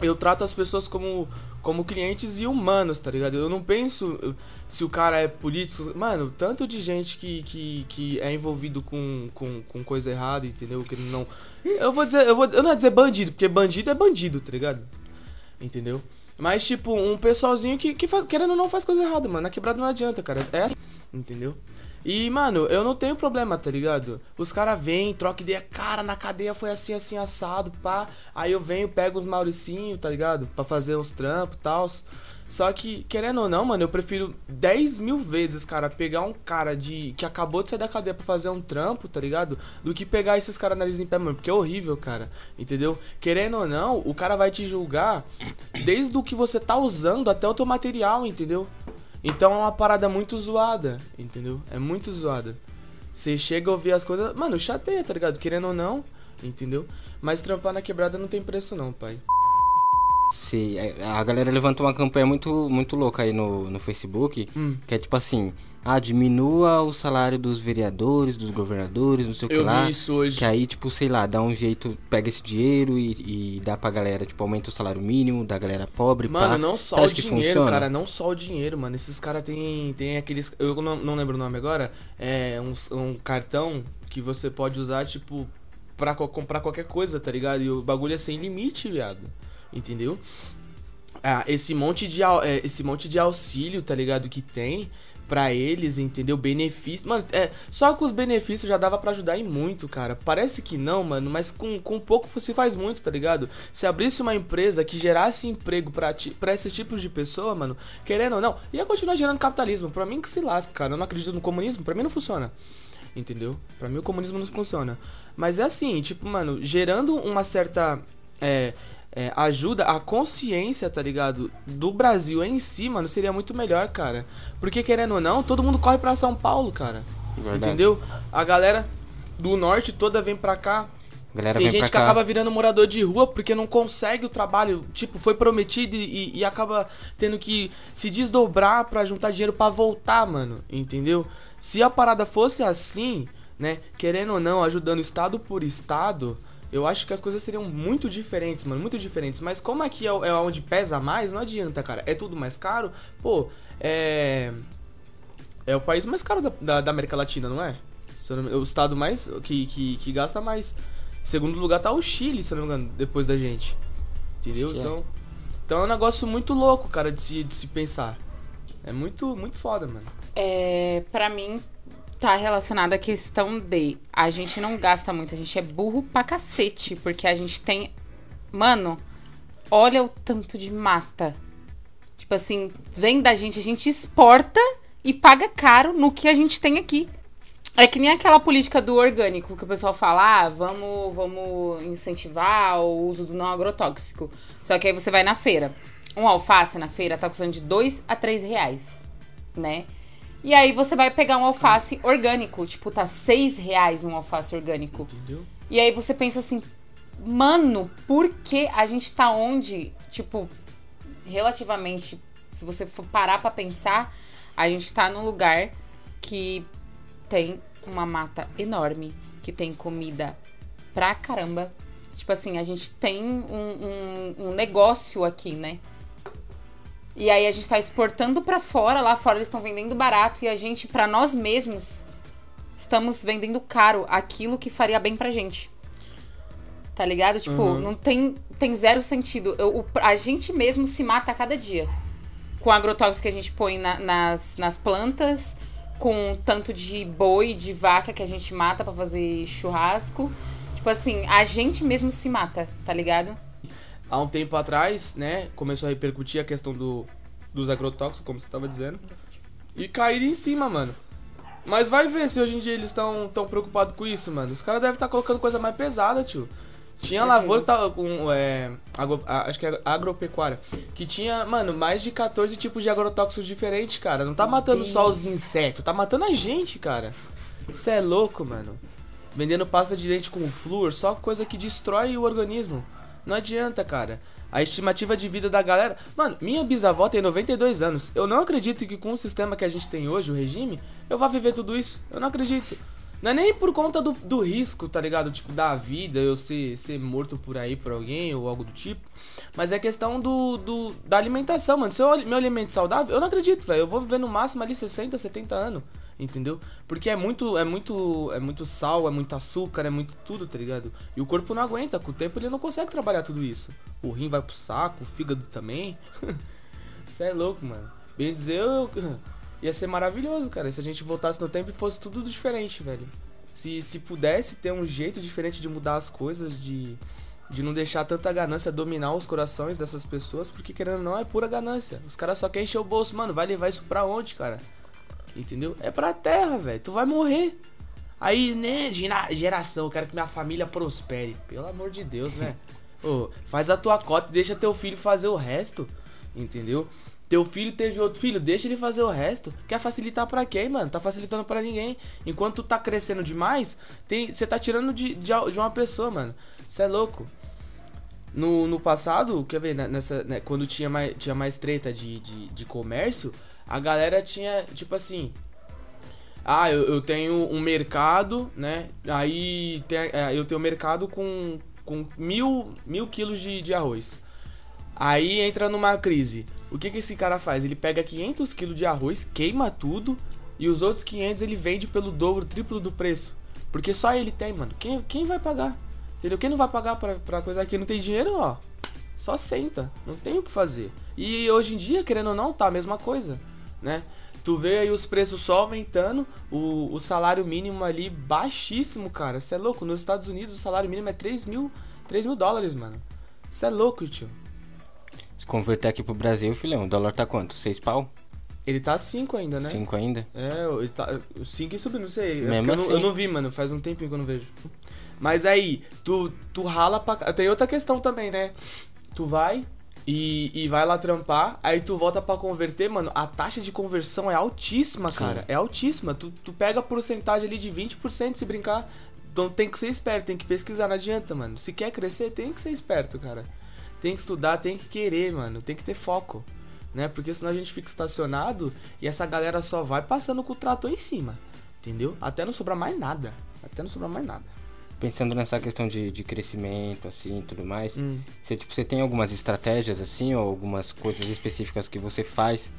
eu trato as pessoas como, como clientes e humanos, tá ligado? Eu não penso se o cara é político. Mano, tanto de gente que, que, que é envolvido com, com, com coisa errada, entendeu? Que não. Eu vou dizer, eu, vou, eu não ia dizer bandido, porque bandido é bandido, tá ligado? Entendeu? Mas, tipo, um pessoalzinho que, que faz, querendo ou não faz coisa errada, mano. Na quebrada não adianta, cara. É assim, entendeu? E, mano, eu não tenho problema, tá ligado? Os caras vêm, trocam ideia, cara, na cadeia foi assim, assim, assado, pá. Aí eu venho, pego uns Mauricinho, tá ligado? Pra fazer uns trampos e tal. Só que, querendo ou não, mano, eu prefiro 10 mil vezes, cara, pegar um cara de que acabou de sair da cadeia pra fazer um trampo, tá ligado? Do que pegar esses caras nariz em pé, mano, porque é horrível, cara. Entendeu? Querendo ou não, o cara vai te julgar desde o que você tá usando até o teu material, entendeu? Então é uma parada muito zoada, entendeu? É muito zoada. Você chega a ouvir as coisas. Mano, chateia, tá ligado? Querendo ou não, entendeu? Mas trampar na quebrada não tem preço, não, pai. Se, a galera levantou uma campanha muito, muito louca aí no, no Facebook, Hum. que é tipo assim, ah, diminua o salário dos vereadores, dos governadores, não sei o que Eu lá. vi isso hoje. Que aí, tipo, sei lá, dá um jeito, pega esse dinheiro e, e dá pra galera, tipo, aumenta o salário mínimo da galera pobre, Mano, pá. não só o dinheiro, funciona? cara, não só o dinheiro, mano. Esses caras tem, tem aqueles. Eu não, não lembro o nome agora. É um, um cartão que você pode usar, tipo, pra co- comprar qualquer coisa, tá ligado? E o bagulho é sem limite, viado. Entendeu? Ah, esse monte de, é, esse monte de auxílio, tá ligado? Que tem pra eles, entendeu? Benefício. Mano, é, só com os benefícios já dava pra ajudar em muito, cara. Parece que não, mano, mas com, com pouco se faz muito, tá ligado? Se abrisse uma empresa que gerasse emprego pra esses tipos de pessoa, mano, querendo ou não, ia continuar gerando capitalismo. Pra mim que se lasca, cara. Eu não acredito no comunismo, pra mim não funciona. Entendeu? Pra mim o comunismo não funciona. Mas é assim, tipo, mano, gerando uma certa. É, é, ajuda a consciência, tá ligado? Do Brasil em si, mano, seria muito melhor, cara. Porque querendo ou não, todo mundo corre pra São Paulo, cara. Verdade. Entendeu? A galera do norte toda vem pra cá. Galera Tem gente que cá. acaba virando morador de rua porque não consegue o trabalho. Tipo, foi prometido e, e acaba tendo que se desdobrar pra juntar dinheiro pra voltar, mano. Entendeu? Se a parada fosse assim, né? Querendo ou não, ajudando estado por estado, eu acho que as coisas seriam muito diferentes, mano. Muito diferentes. Mas como aqui é, é onde pesa mais, não adianta, cara. É tudo mais caro. Pô, é. É o país mais caro da, da, da América Latina, não é? O estado mais. Que, que, que gasta mais. Em segundo lugar tá o Chile, se eu não me engano, depois da gente. Entendeu? É. Então. Então é um negócio muito louco, cara, de se, de se pensar. É muito, muito foda, mano. É, pra mim, tá relacionado à questão de a gente não gasta muito, a gente é burro pra cacete, porque a gente tem. Mano, olha o tanto de mata. Tipo assim, vem da gente, a gente exporta e paga caro no que a gente tem aqui. É que nem aquela política do orgânico que o pessoal fala, ah, vamos, vamos incentivar o uso do não agrotóxico. Só que aí você vai na feira. Um alface na feira tá custando de 2 a 3 reais, né? E aí você vai pegar um alface orgânico, tipo, tá 6 reais um alface orgânico. Entendeu? E aí você pensa assim, mano, por que a gente tá onde, tipo, relativamente, se você for parar pra pensar, a gente tá num lugar que tem uma mata enorme, que tem comida pra caramba. Tipo assim, a gente tem um, um, um negócio aqui, né? E aí a gente tá exportando pra fora, lá fora eles estão vendendo barato e a gente, pra nós mesmos, estamos vendendo caro aquilo que faria bem pra gente. Tá ligado? Tipo, Uhum. não tem, tem zero sentido. Eu- o- a gente mesmo se mata a cada dia. Com agrotóxicos que a gente põe na- nas, nas plantas, com tanto de boi, de vaca que a gente mata pra fazer churrasco. Tipo assim, a gente mesmo se mata, tá ligado? Há um tempo atrás, né, começou a repercutir a questão do, dos agrotóxicos, como você tava dizendo. E caíram em cima, mano. Mas vai ver se hoje em dia eles estão tão preocupados com isso, mano. Os caras devem estar colocando coisa mais pesada, tio. Tinha lavoura que tava com. É, agro- acho que é agropecuária. Que tinha, mano, mais de 14 tipos de agrotóxicos diferentes, cara. Não tá matando só os insetos, tá matando a gente, cara. Isso é louco, mano. Vendendo pasta de dente com flúor, só coisa que destrói o organismo. Não adianta, cara. A estimativa de vida da galera. Mano, minha bisavó tem 92 anos. Eu não acredito que com o sistema que a gente tem hoje, o regime, eu vá viver tudo isso. Eu não acredito. Não é nem por conta do, do risco, tá ligado? Tipo, da vida, eu ser, ser morto por aí por alguém ou algo do tipo. Mas é questão do, do da alimentação, mano. Se eu me alimento saudável, eu não acredito, velho. Eu vou viver no máximo ali 60, 70 anos. Entendeu? Porque é muito, é muito, é muito sal, é muito açúcar, é muito tudo, tá ligado? E o corpo não aguenta, com o tempo ele não consegue trabalhar tudo isso. O rim vai pro saco, o fígado também. Você é louco, mano. Bem dizer, eu, ia ser maravilhoso, cara, se a gente voltasse no tempo e fosse tudo diferente, velho. Se, se pudesse ter um jeito diferente de mudar as coisas, de, de não deixar tanta ganância dominar os corações dessas pessoas, porque querendo ou não é pura ganância. Os caras só querem encher o bolso, mano, vai levar isso pra onde, cara? Entendeu? É pra terra, velho. Tu vai morrer. Aí, né, geração, eu quero que minha família prospere. Pelo amor de Deus, né? Ô, faz a tua cota e deixa teu filho fazer o resto. Entendeu? Teu filho teve outro filho, deixa ele fazer o resto. Quer facilitar para quem, mano? Tá facilitando para ninguém. Enquanto tu tá crescendo demais, tem, você tá tirando de, de, de uma pessoa, mano. Você é louco. No, no passado, quer ver, né, nessa, né, quando tinha mais, tinha mais treta de, de, de comércio, a galera tinha, tipo assim. Ah, eu, eu tenho um mercado, né? Aí tem, é, eu tenho um mercado com, com mil, mil quilos de, de arroz. Aí entra numa crise. O que, que esse cara faz? Ele pega 500 quilos de arroz, queima tudo e os outros 500 ele vende pelo dobro, triplo do preço. Porque só ele tem, mano. Quem, quem vai pagar? Entendeu? Quem não vai pagar pra, pra coisa que não tem dinheiro, ó. Só senta. Não tem o que fazer. E hoje em dia, querendo ou não, tá a mesma coisa né? Tu vê aí os preços só aumentando, o, o salário mínimo ali baixíssimo, cara. Você é louco? Nos Estados Unidos o salário mínimo é 3 mil, 3 mil dólares, mano. Você é louco, tio. Se converter aqui pro Brasil, filhão, o dólar tá quanto? 6 pau? Ele tá 5 ainda, né? 5 ainda? É, ele tá 5 e subindo, não sei. É Mesmo é assim. eu, não, eu não vi, mano. Faz um tempinho que eu não vejo. Mas aí, tu, tu rala pra. Tem outra questão também, né? Tu vai, e, e vai lá trampar, aí tu volta para converter, mano, a taxa de conversão é altíssima, Sim. cara. É altíssima. Tu, tu pega a porcentagem ali de 20% se brincar. Então tem que ser esperto, tem que pesquisar, não adianta, mano. Se quer crescer, tem que ser esperto, cara. Tem que estudar, tem que querer, mano. Tem que ter foco, né? Porque senão a gente fica estacionado e essa galera só vai passando com o trator em cima, entendeu? Até não sobrar mais nada. Até não sobrar mais nada pensando nessa questão de, de crescimento, assim, tudo mais, hum. você, tipo, você tem algumas estratégias, assim, ou algumas coisas específicas que você faz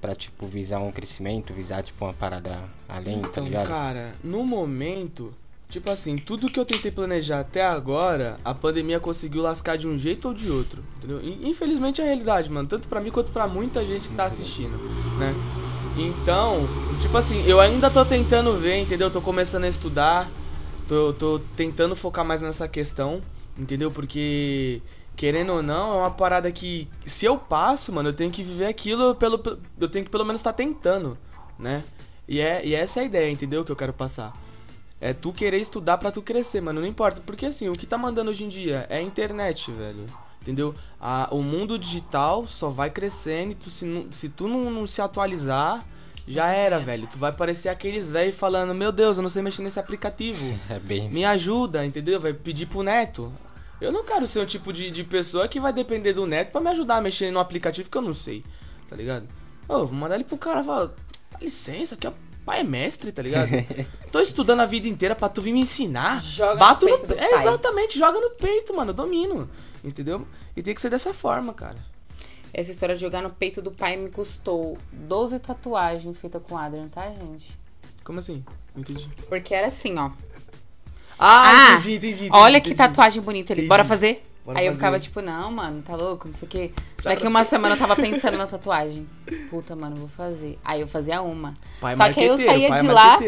para tipo, visar um crescimento, visar, tipo, uma parada além, tá então, tá ligado? cara, no momento, tipo assim, tudo que eu tentei planejar até agora, a pandemia conseguiu lascar de um jeito ou de outro, entendeu? Infelizmente é a realidade, mano, tanto para mim quanto para muita gente que tá assistindo, né? Então, tipo assim, eu ainda tô tentando ver, entendeu? Tô começando a estudar, Tô, tô tentando focar mais nessa questão, entendeu? Porque, querendo ou não, é uma parada que, se eu passo, mano, eu tenho que viver aquilo, pelo, eu tenho que pelo menos estar tá tentando, né? E, é, e essa é a ideia, entendeu? Que eu quero passar. É tu querer estudar para tu crescer, mano. Não importa. Porque assim, o que tá mandando hoje em dia é a internet, velho. Entendeu? A, o mundo digital só vai crescendo e tu, se, se tu não, não se atualizar, já era, velho. Tu vai parecer aqueles velhos falando, meu Deus, eu não sei mexer nesse aplicativo. É bem. Me ajuda, entendeu? Vai pedir pro neto. Eu não quero ser um tipo de, de pessoa que vai depender do neto para me ajudar a mexer no aplicativo que eu não sei, tá ligado? Ô, vou mandar ele pro cara e falar, dá licença, aqui é pai é mestre, tá ligado? Tô estudando a vida inteira pra tu vir me ensinar. Joga Bato no peito no... É, exatamente, joga no peito, mano, domino. Entendeu? E tem que ser dessa forma, cara. Essa história de jogar no peito do pai me custou 12 tatuagens feitas com Adrian, tá, gente? Como assim? Entendi. Porque era assim, ó. Ah, ah entendi, entendi, entendi. Olha entendi. que tatuagem bonita ali. Bora fazer? Bora Aí fazer. eu ficava tipo, não, mano, tá louco, não sei o quê. Daqui uma semana eu tava pensando na tatuagem. Puta, mano, vou fazer. Aí eu fazia uma. Pai Só que aí eu saía de lá.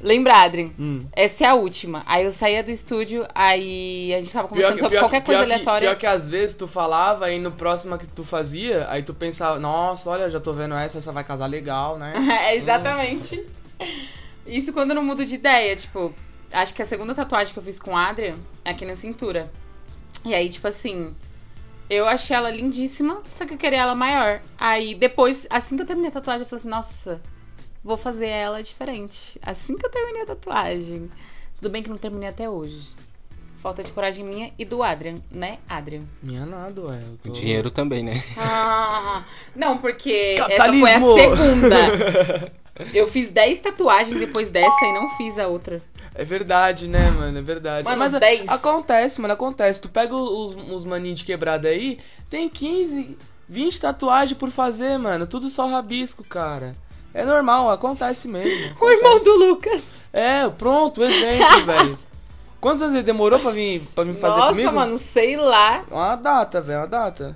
Lembra, Adrien? Hum. Essa é a última. Aí eu saía do estúdio, aí a gente tava conversando pior, sobre qualquer coisa pior aleatória. Que, pior que às vezes tu falava e no próximo que tu fazia, aí tu pensava, nossa, olha, já tô vendo essa, essa vai casar legal, né? é, exatamente. Hum. Isso quando eu não mudo de ideia, tipo, acho que a segunda tatuagem que eu fiz com o Adrian é aqui na cintura. E aí, tipo assim, eu achei ela lindíssima, só que eu queria ela maior. Aí depois, assim que eu terminei a tatuagem, eu falei assim, nossa, vou fazer ela diferente. Assim que eu terminei a tatuagem. Tudo bem que não terminei até hoje. Falta de coragem minha e do Adrian, né, Adrian? Minha nada, ué. tô- dinheiro também, né? Ah, não, porque Capitalismo! essa foi a segunda. Eu fiz 10 tatuagens depois dessa e não fiz a outra. É verdade, né, mano? É verdade. Mano, Mas a- 10. acontece, mano, acontece. Tu pega os, os maninhos de quebrada aí, tem 15, 20 tatuagens por fazer, mano. Tudo só rabisco, cara. É normal, acontece mesmo. O irmão acontece. do Lucas. É, pronto, exemplo, velho. Quantos anos ele demorou pra vir, pra vir fazer Nossa, comigo? mano, sei lá. Uma data, velho, uma data.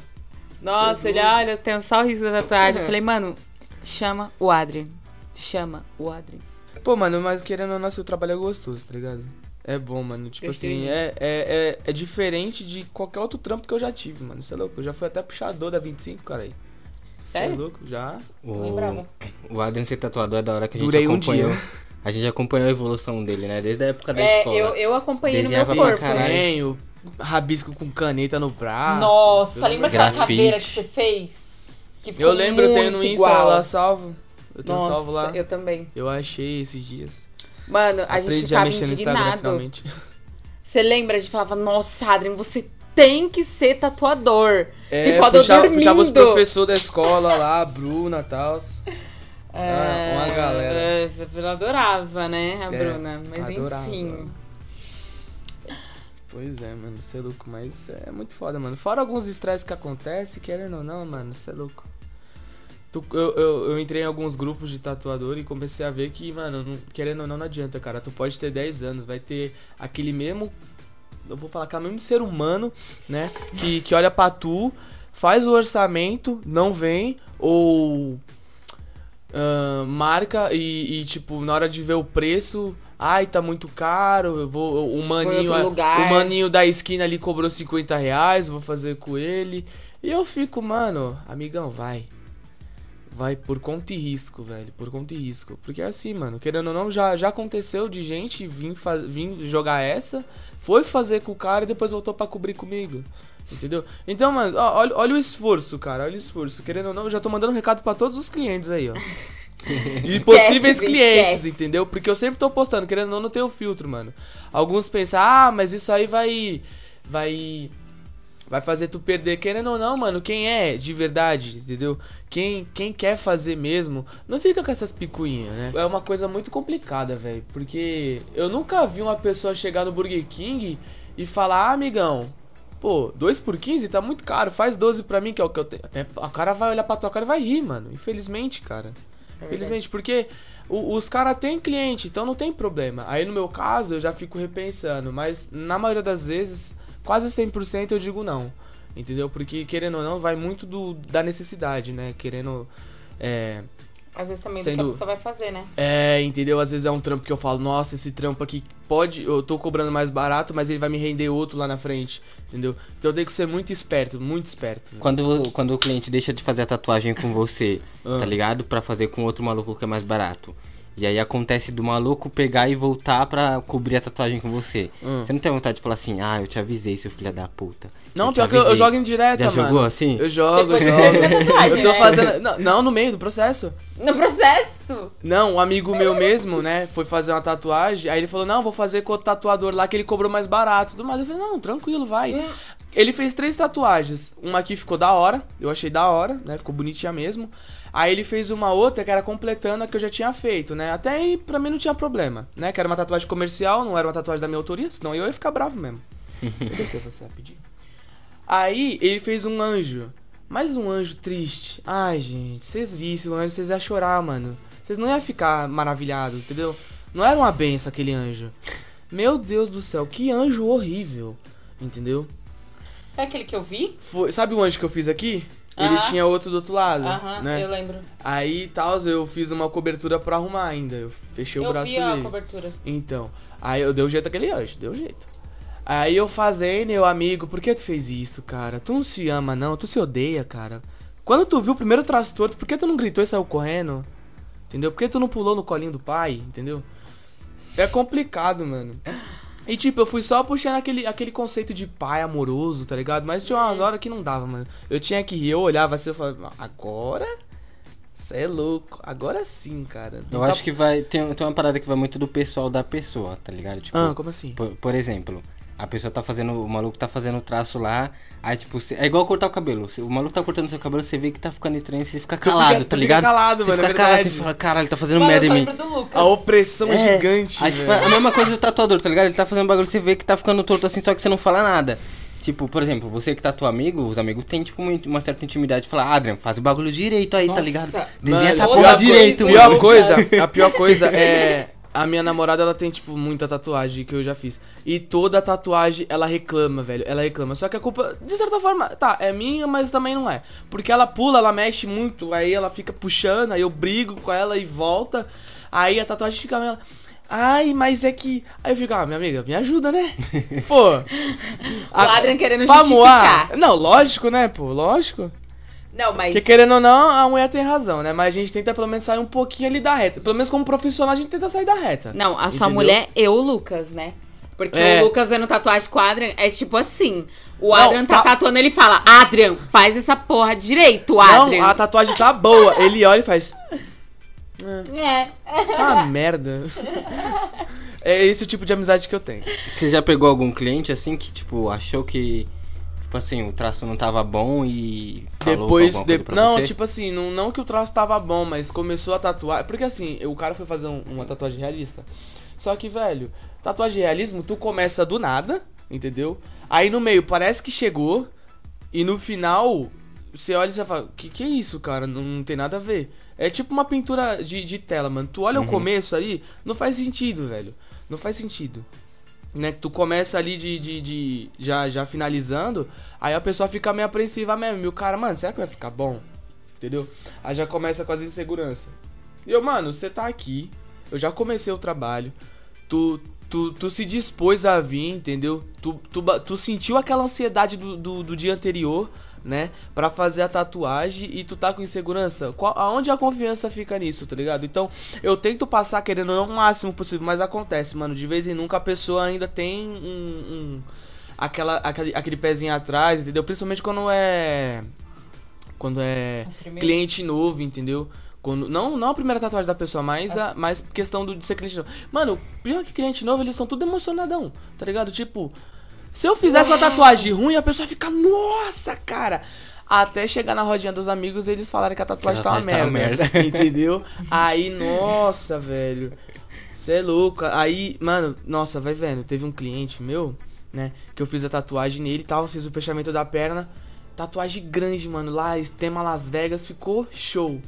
Nossa, ele, olha, tem só o risco da tatuagem. É. Eu falei, mano, chama o Adrian. Chama o Adrian. Pô, mano, mas querendo ou não, seu trabalho é gostoso, tá ligado? É bom, mano. Tipo assim, é, é, é, é diferente de qualquer outro trampo que eu já tive, mano. Você é louco? Eu já fui até puxador da 25, cara aí. Sério? é louco? Já. O, o Adrian ser tatuador é da hora que a gente Durei um acompanhou. dia. A gente acompanhou a evolução dele, né? Desde a época da É, escola. eu, eu acompanhei no meu Desenhava corpo. Desenho, rabisco com caneta no braço. Nossa, lembra aquela caveira que você fez? Eu lembro, eu tenho no Insta igual. lá salvo. Eu tenho Nossa, salvo lá. eu também. Eu achei esses dias. Mano, a Aprendi gente ficava indignado. Você lembra? A gente falava, nossa, Adrian, você tem que ser tatuador. É, e foda eu puxava, dormindo. puxava os professores da escola lá, a Bruna e tal. É, uma galera. Eu adorava, né, a É, Bruna. Mas adorava. enfim. Pois é, mano, você é louco, mas é muito foda, mano. Fora alguns estresses que acontecem, querendo ou não, mano, você é louco. Tu- eu, eu, eu entrei em alguns grupos de tatuador e comecei a ver que, mano, não- querendo ou não, não adianta, cara. Tu pode ter 10 anos, vai ter aquele mesmo. Eu vou falar, aquele mesmo ser humano, né? Que, que olha pra tu, faz o orçamento, não vem, ou. ah, marca e, e, tipo, na hora de ver o preço. Ai, tá muito caro, eu vou. O maninho, o maninho da esquina ali cobrou 50 reais, vou fazer com ele. E eu fico, mano, amigão, vai. Vai por conta e risco, velho. Por conta e risco. Porque é assim, mano, querendo ou não, já, já aconteceu de gente vir, faz, vir jogar essa, foi fazer com o cara e depois voltou pra cobrir comigo. Entendeu? Então, mano, ó, olha, olha o esforço, cara. Olha o esforço. Querendo ou não, eu já tô mandando um recado pra todos os clientes aí, ó. E possíveis clientes, entendeu? Porque eu sempre tô postando, querendo ou não, não tem o filtro, mano. Alguns pensam, ah, mas isso aí vai. Vai. Vai fazer tu perder, querendo ou não, mano. Quem é de verdade, entendeu? Quem, quem quer fazer mesmo, não fica com essas picuinhas, né? É uma coisa muito complicada, velho. Porque eu nunca vi uma pessoa chegar no Burger King e falar, ah, amigão, pô, 2 por 15 tá muito caro, faz 12 pra mim, que é o que eu tenho. Até a cara vai olhar pra tua cara e vai rir, mano. Infelizmente, cara. Infelizmente, porque o- os caras têm cliente, então não tem problema. Aí no meu caso, eu já fico repensando, mas na maioria das vezes, quase 100% eu digo não. Entendeu? Porque querendo ou não, vai muito do, da necessidade, né? Querendo. É, Às vezes também do que Sendo- a pessoa vai fazer, né? é, entendeu? Às vezes é um trampo que eu falo, nossa, esse trampo aqui pode. Eu tô cobrando mais barato, mas ele vai me render outro lá na frente. Entendeu? Então eu tenho que ser muito esperto, muito esperto. né? Quando, quando o cliente deixa de fazer a tatuagem com você, Ah. tá ligado? Pra fazer com outro maluco que é mais barato. E aí acontece do maluco pegar e voltar pra cobrir a tatuagem com você. Hum. Você não tem vontade de falar assim, ah, eu te avisei, seu filho da puta. Não, te pior que eu, eu avisei." jogo em direta, Já mano. jogou assim? Eu jogo, eu jogo. tatuagem, eu tô né? fazendo. Não, não, no meio do processo. No processo! Não, um amigo meu mesmo, né, foi fazer uma tatuagem, aí ele falou, não, vou fazer com o tatuador lá que ele cobrou mais barato e tudo mais. Eu falei, não, tranquilo, vai. Hum. Ele fez três tatuagens. Uma aqui ficou da hora, eu achei da hora, né, ficou bonitinha mesmo. Aí ele fez uma outra que era completando a que eu já tinha feito, né, até aí pra mim não tinha problema, né, que era uma tatuagem comercial, não era uma tatuagem da minha autoria, senão eu ia ficar bravo mesmo. Descer você rapidinho. Aí ele fez um anjo. Mais um anjo triste. Ai, gente, vocês vissem o anjo, vocês iam chorar, mano. Vocês não iam ficar maravilhados, entendeu? Não era uma benção aquele anjo. Meu Deus do céu, que anjo horrível. Entendeu? É aquele que eu vi? Foi, sabe o anjo que eu fiz aqui? Ele tinha outro do outro lado, Aham, né? eu lembro. Aí, tal, eu fiz uma cobertura pra arrumar ainda. Eu fechei o eu braço vi a cobertura. Então, aí eu dei um jeito naquele anjo, deu jeito. Aí eu fazendo, meu amigo, por que tu fez isso, cara? Tu não se ama, não, tu se odeia, cara. Quando tu viu o primeiro traço torto, por que tu não gritou e saiu correndo? Entendeu? Por que tu não pulou no colinho do pai? Entendeu? É complicado, mano. E tipo, eu fui só puxando aquele, aquele conceito de pai amoroso, tá ligado? Mas tinha umas horas que não dava, mano. Eu tinha que rir, eu olhava assim e falava, agora? Cê é louco. Agora sim, cara. Eu acho que vai. Tem, tem uma parada que vai muito do pessoal da pessoa, tá ligado? Tipo, Ah, como assim? por, por exemplo, A pessoa tá fazendo. O maluco tá fazendo o traço lá. Aí, tipo, é igual cortar o cabelo. O maluco tá cortando seu cabelo, você vê que tá ficando estranho, você fica calado, fica- tá tu fica ligado? calado, você mano, é fica calado, verdade. você fala, caralho, ele tá fazendo Mano, merda em mim. A opressão é, gigante, Aí, tipo, a mesma coisa do tatuador, tá ligado? Ele tá fazendo bagulho, você vê que tá ficando torto assim, só que você não fala nada. Tipo, por exemplo, você que tatua amigo, os amigos têm, tipo, uma- certa intimidade de falar, Adrian, faz o bagulho direito aí, tá Nossa, ligado? mano, Desenha essa outra porra coisa- direito, A mano. pior coisa, a pior coisa é. A minha namorada, ela tem, tipo, muita tatuagem que eu já fiz. E toda tatuagem, ela reclama, velho. Ela reclama. Só que a culpa, de certa forma, tá, é minha, mas também não é. Porque ela pula, ela mexe muito, aí ela fica puxando, aí eu brigo com ela e volta. Aí a tatuagem fica meio. Ai, mas é que. Aí eu fico, ah, minha amiga, me ajuda, né? Pô. O Adrian querendo pra justificar. moar- Não, lógico, né, pô? Lógico. Não, mas. Porque querendo ou não, a mulher tem razão, né? Mas a gente tenta pelo menos sair um pouquinho ali da reta. Pelo menos como profissional a gente tenta sair da reta. Não, a sua Entendeu? mulher e o Lucas, né? Porque É. o Lucas vendo tatuagem com o Adrian é tipo assim. O Não, Adrian tá tá- tatuando, ele fala, Adrian, faz essa porra direito, Não, Adrian. a tatuagem tá boa. Ele olha e faz. É. Ah, merda. É esse o tipo de amizade que eu tenho. Você já pegou algum cliente assim que, tipo, achou que, tipo assim, o traço não tava bom e Depois. de- Não, você? tipo assim, não, não que o traço tava bom, mas começou a tatuar. Porque assim, o cara foi fazer um- uma tatuagem realista. Só que, velho, tatuagem realismo, tu começa do nada, entendeu? Aí no meio parece que chegou. E no final, você olha e você fala, que que é isso, cara? Não, não tem nada a ver. É tipo uma pintura de, de tela, mano. Tu olha o Uhum. começo aí, não faz sentido, velho. Não faz sentido. Né, que tu começa ali de, de, de- já, já finalizando, aí a pessoa fica meio apreensiva mesmo. E o cara, mano, será que vai ficar bom? Entendeu? Aí já começa com as inseguranças. E eu, mano, você tá aqui, eu já comecei o trabalho, tu, tu, tu se dispôs a vir, entendeu? Tu, tu, tu sentiu aquela ansiedade do, do, do dia anterior, né? Pra fazer a tatuagem e tu tá com insegurança. Qual, aonde a confiança fica nisso, tá ligado? Então, eu tento passar querendo não o máximo possível, mas acontece, mano. De vez em nunca a pessoa ainda tem um. um- aquela, aquele, aquele pezinho atrás, entendeu? Principalmente quando é. Quando é cliente novo, entendeu? Quando, não, não a primeira tatuagem da pessoa, mas a mais questão do, de ser cliente novo. Mano, pior que cliente novo, eles estão tudo emocionadão, tá ligado? Tipo, se eu fizesse uma tatuagem ruim, a pessoa fica, nossa, cara. Até chegar na rodinha dos amigos, eles falaram que a tatuagem Que a tá uma tatuagem merda. tá uma merda. Entendeu? Aí, nossa, velho. Você é louco. Aí, mano, nossa, vai vendo. Teve um cliente meu, né? Que eu fiz a tatuagem nele e tal. Fiz o fechamento da perna. Tatuagem grande, mano. Lá, tema Las Vegas, ficou show.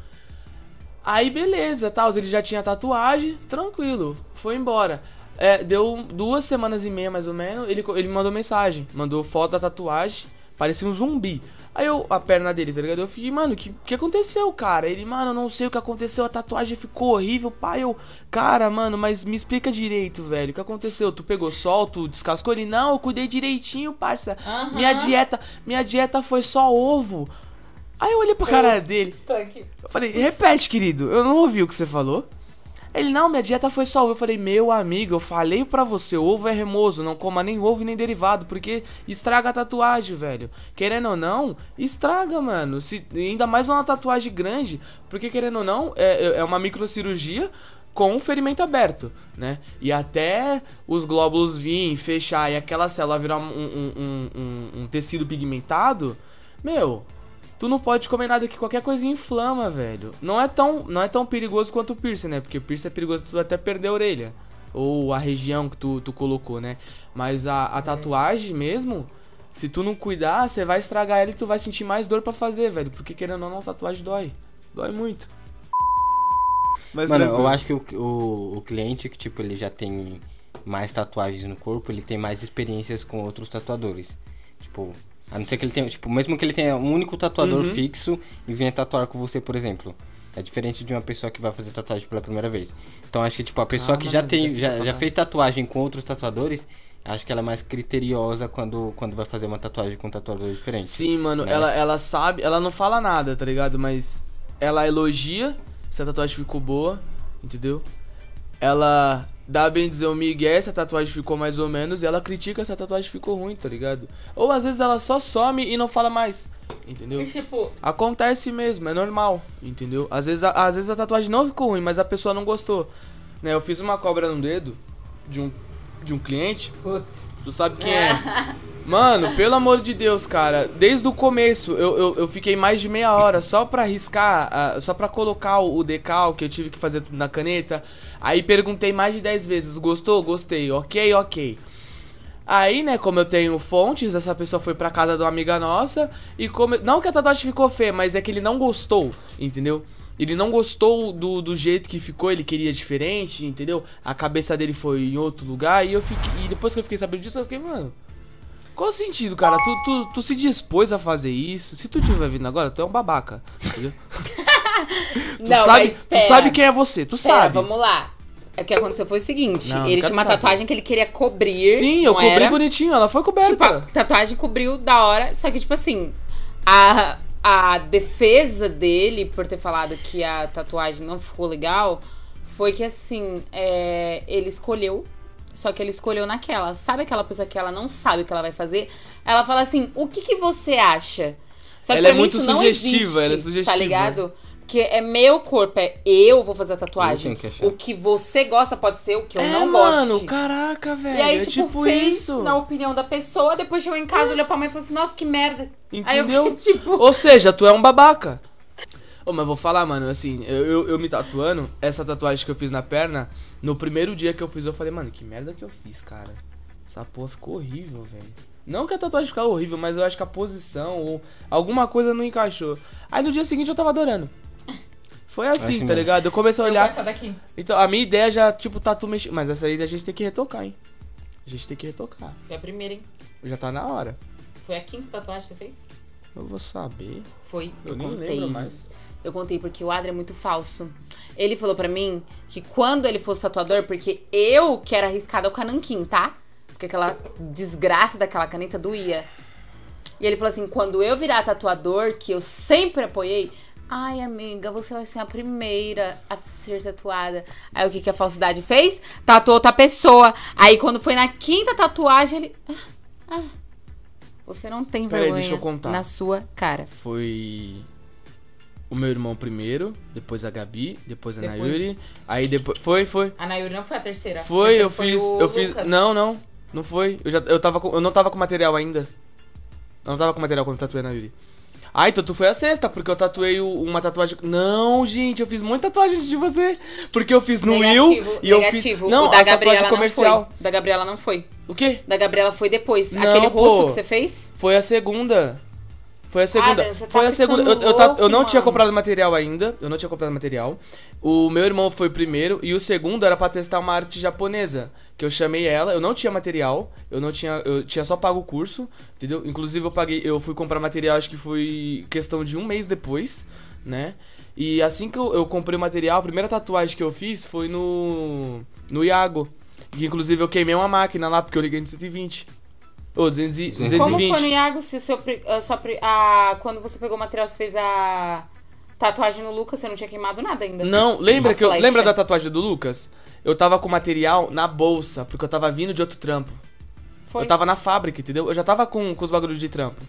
Aí, beleza, tal. Ele já tinha tatuagem, tranquilo. Foi embora. É, deu duas semanas e meia, mais ou menos. Ele, ele mandou mensagem. Mandou foto da tatuagem. Parecia um zumbi. Aí eu, a perna dele, tá ligado? Eu fiquei, mano, o que, que aconteceu, cara? Ele, mano, eu não sei o que aconteceu, a tatuagem ficou horrível, pai. Eu, cara, mano, mas me explica direito, velho. O que aconteceu? Tu pegou sol, tu descascou ele? Não, eu cuidei direitinho, parça. Aham. Minha dieta, minha dieta foi só ovo. Aí eu olhei pra cara dele. Tá aqui. Eu falei, repete, querido, eu não ouvi o que você falou. Ele, não, minha dieta foi só ovo. Eu falei, meu amigo, eu falei pra você, ovo é remoso, não coma nem ovo nem derivado, porque estraga a tatuagem, velho. Querendo ou não, estraga, mano. Se, ainda mais uma tatuagem grande, porque querendo ou não, é, é uma microcirurgia com um ferimento aberto, né? E até os glóbulos virem, fechar e aquela célula virar um- um- um- um tecido pigmentado, meu, Tu não pode comer nada que qualquer coisinha inflama, velho. Não é tão, não é tão perigoso quanto o piercing, né? Porque o piercing é perigoso tu até perder a orelha. Ou a região que tu, tu colocou, né? Mas a, a tatuagem mesmo, se tu não cuidar, você vai estragar ela e tu vai sentir mais dor pra fazer, velho. Porque querendo ou não, a tatuagem dói. Dói muito. Mas Mano, tranquilo. eu acho que o, o, o cliente que, tipo, ele já tem mais tatuagens no corpo, ele tem mais experiências com outros tatuadores. Tipo, a não ser que ele tenha, tipo, mesmo que ele tenha um único tatuador Uhum. fixo e venha tatuar com você, por exemplo. É diferente de uma pessoa que vai fazer tatuagem pela primeira vez. Então acho que, tipo, a pessoa Ah, que já tem, já, já fez tatuagem com outros tatuadores, acho que ela é mais criteriosa quando, quando vai fazer uma tatuagem com um tatuador diferente. Sim, mano, né? ela, ela sabe, ela não fala nada, tá ligado? Mas ela elogia se a tatuagem ficou boa, entendeu? Ela dá bem dizer o Miguel se a tatuagem ficou mais ou menos, e ela critica se a tatuagem ficou ruim, tá ligado? Ou às vezes ela só some e não fala mais, entendeu? E tipo, Acontece mesmo, é normal, entendeu? Às vezes, a, às vezes a tatuagem não ficou ruim, mas a pessoa não gostou. Né, eu fiz uma cobra no dedo de um de um cliente. Putz. Tu sabe quem é? Mano, pelo amor de Deus, cara. Desde o começo, eu, eu, eu fiquei mais de meia hora só pra riscar, ah, só pra colocar o, o decal, que eu tive que fazer tudo na caneta. Aí perguntei mais de 10 vezes, gostou? Gostei, ok, ok. Aí, né, como eu tenho fontes, essa pessoa foi pra casa de uma amiga nossa e como... Não que a tatuagem ficou feia, mas é que ele não gostou, entendeu? Ele não gostou do, do jeito que ficou, ele queria diferente, entendeu? A cabeça dele foi em outro lugar e eu fiquei... E depois que eu fiquei sabendo disso, eu fiquei, mano... Qual o sentido, cara? Tu, tu, tu se dispôs a fazer isso. Se tu tiver vindo agora, tu é um babaca. Entendeu? tu, Não, sabe, tu sabe quem é você, tu Pera, sabe. vamos lá. O que aconteceu foi o seguinte: Não, ele tinha uma saber. tatuagem que ele queria cobrir. Sim, eu cobri era? bonitinho, ela foi Tipo, coberta. a tatuagem cobriu da hora, só que, tipo assim, a, a defesa dele por ter falado que a tatuagem não ficou legal foi que, assim, é, ele escolheu, só que ele escolheu naquela. Sabe aquela pessoa que ela não sabe o que ela vai fazer? Ela fala assim: o que, que você acha? Só que Ela é muito sugestiva, existe, ela é sugestiva. Tá ligado? Porque é meu corpo, é eu vou fazer a tatuagem. que. O que você gosta pode ser o que eu é, não mano, gosto. caraca, velho. E aí, é tipo, tipo fez isso. na opinião da pessoa, depois chegou em casa, olhou pra mãe e falou assim, nossa, que merda. Aí eu Entendeu? fiquei, tipo... Ou seja, tu é um babaca. Ô, mas vou falar, mano, assim, eu, eu, eu me tatuando, essa tatuagem que eu fiz na perna, no primeiro dia que eu fiz, eu falei, mano, que merda que eu fiz, cara. Essa porra ficou horrível, velho. Não que a tatuagem ficou horrível, mas eu acho que a posição ou alguma coisa não encaixou. Aí no dia seguinte eu tava adorando. Foi assim, Assim tá mesmo. ligado? Eu comecei a olhar. essa daqui. Então, a minha ideia já, tipo, tatu mexendo. Mas essa aí a gente tem que retocar, hein? A gente tem que retocar. Foi a primeira, hein? Já tá na hora. Foi a quinta tatuagem que você fez? Eu vou saber. Foi, eu, Eu, nem contei. lembro mais. Eu contei porque o Adri é muito falso. Ele falou pra mim que quando ele fosse tatuador, porque eu que era arriscada ao cananquim, tá? Porque aquela desgraça daquela caneta doía. E ele falou assim: quando eu virar tatuador, que eu sempre apoiei. Ai, amiga, você vai ser a primeira a ser tatuada. Aí o que, que a falsidade fez? Tatuou outra pessoa. Aí quando foi na quinta tatuagem, ele. "Ah, ah, você não tem Peraí, vergonha deixa eu contar. na sua cara. Foi o meu irmão primeiro, depois a Gabi, depois a Depois- Nayuri. Aí depois. Foi, foi. A Nayuri não foi a terceira. Foi, eu terceira fiz. Eu fiz. Lucas. Não, não. Não foi. Eu, já, eu, tava com, eu não tava com material ainda. Eu não tava com material quando tatuei a Nayuri. Ah, então tu foi a sexta, porque eu tatuei uma tatuagem. Não, gente, eu fiz muita tatuagem de você. Porque eu fiz no negativo, Will e eu fiz. negativo. Não, o da a Gabriela comercial. não foi. Da Gabriela não foi. O quê? Da Gabriela foi depois. Não, Aquele rosto pô. que você fez? Foi a segunda. Foi a segunda. Adrian, você tá foi a segunda. Eu, eu, eu não tinha mano. comprado material ainda. Eu não tinha comprado material. O meu irmão foi o primeiro. E o segundo era pra testar uma arte japonesa. Que eu chamei ela. Eu não tinha material. Eu não tinha. Eu tinha só pago o curso. Entendeu? Inclusive eu paguei. Eu fui comprar material, acho que foi questão de um mês depois, né? E assim que eu, eu comprei o material, a primeira tatuagem que eu fiz foi no. No Iago. Que inclusive eu queimei uma máquina lá, porque eu liguei no 120. Ô, 200 e- 220. Como foi no Iago? Se o seu, a sua a, quando você pegou o material, você fez a tatuagem no Lucas, você não tinha queimado nada ainda. Não, lembra que eu, lembra da tatuagem do Lucas? Eu tava com material na bolsa, porque eu tava vindo de outro trampo. Foi? Eu tava na fábrica, entendeu? Eu já tava com, com os bagulhos de trampo.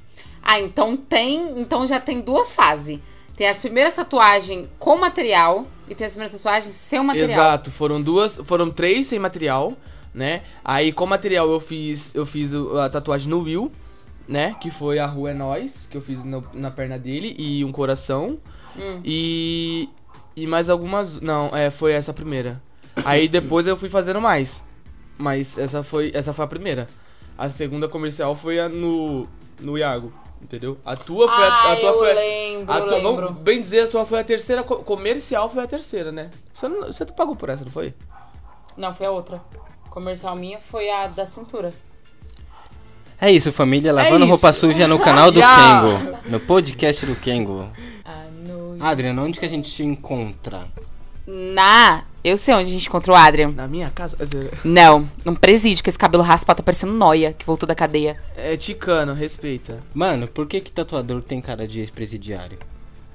Ah, então tem. Então já tem duas fases. Tem as primeiras tatuagens com material e tem as primeiras tatuagens sem o material. Exato, foram duas, foram três sem material, né? Aí com material eu fiz, eu fiz a tatuagem no Will, né? Que foi a Rua é Nós, que eu fiz no- na perna dele e um coração. Hum. E e mais algumas, não, é, foi essa a primeira. Aí depois eu fui fazendo mais. Mas essa foi, essa foi a primeira. A segunda comercial foi a no no Iago, entendeu? A tua foi a, ah, a tua eu foi lembro, a tua, vamos bem dizer, a tua foi a terceira, co- comercial foi a terceira, né? Você, não, você pagou por essa, não foi? Não, foi a outra. Comercial minha foi a da cintura. É isso, família. Lavando isso. roupa suja no canal do Yeah. Kengo. No podcast do Kengo. Ah, no... Adriano, onde que a gente te encontra? Na. Eu sei onde a gente encontrou o Adrian. Na minha casa? Não, num presídio, que esse cabelo raspado tá parecendo noia, que voltou da cadeia. É ticano, respeita. Mano, por que que tatuador tem cara de ex-presidiário?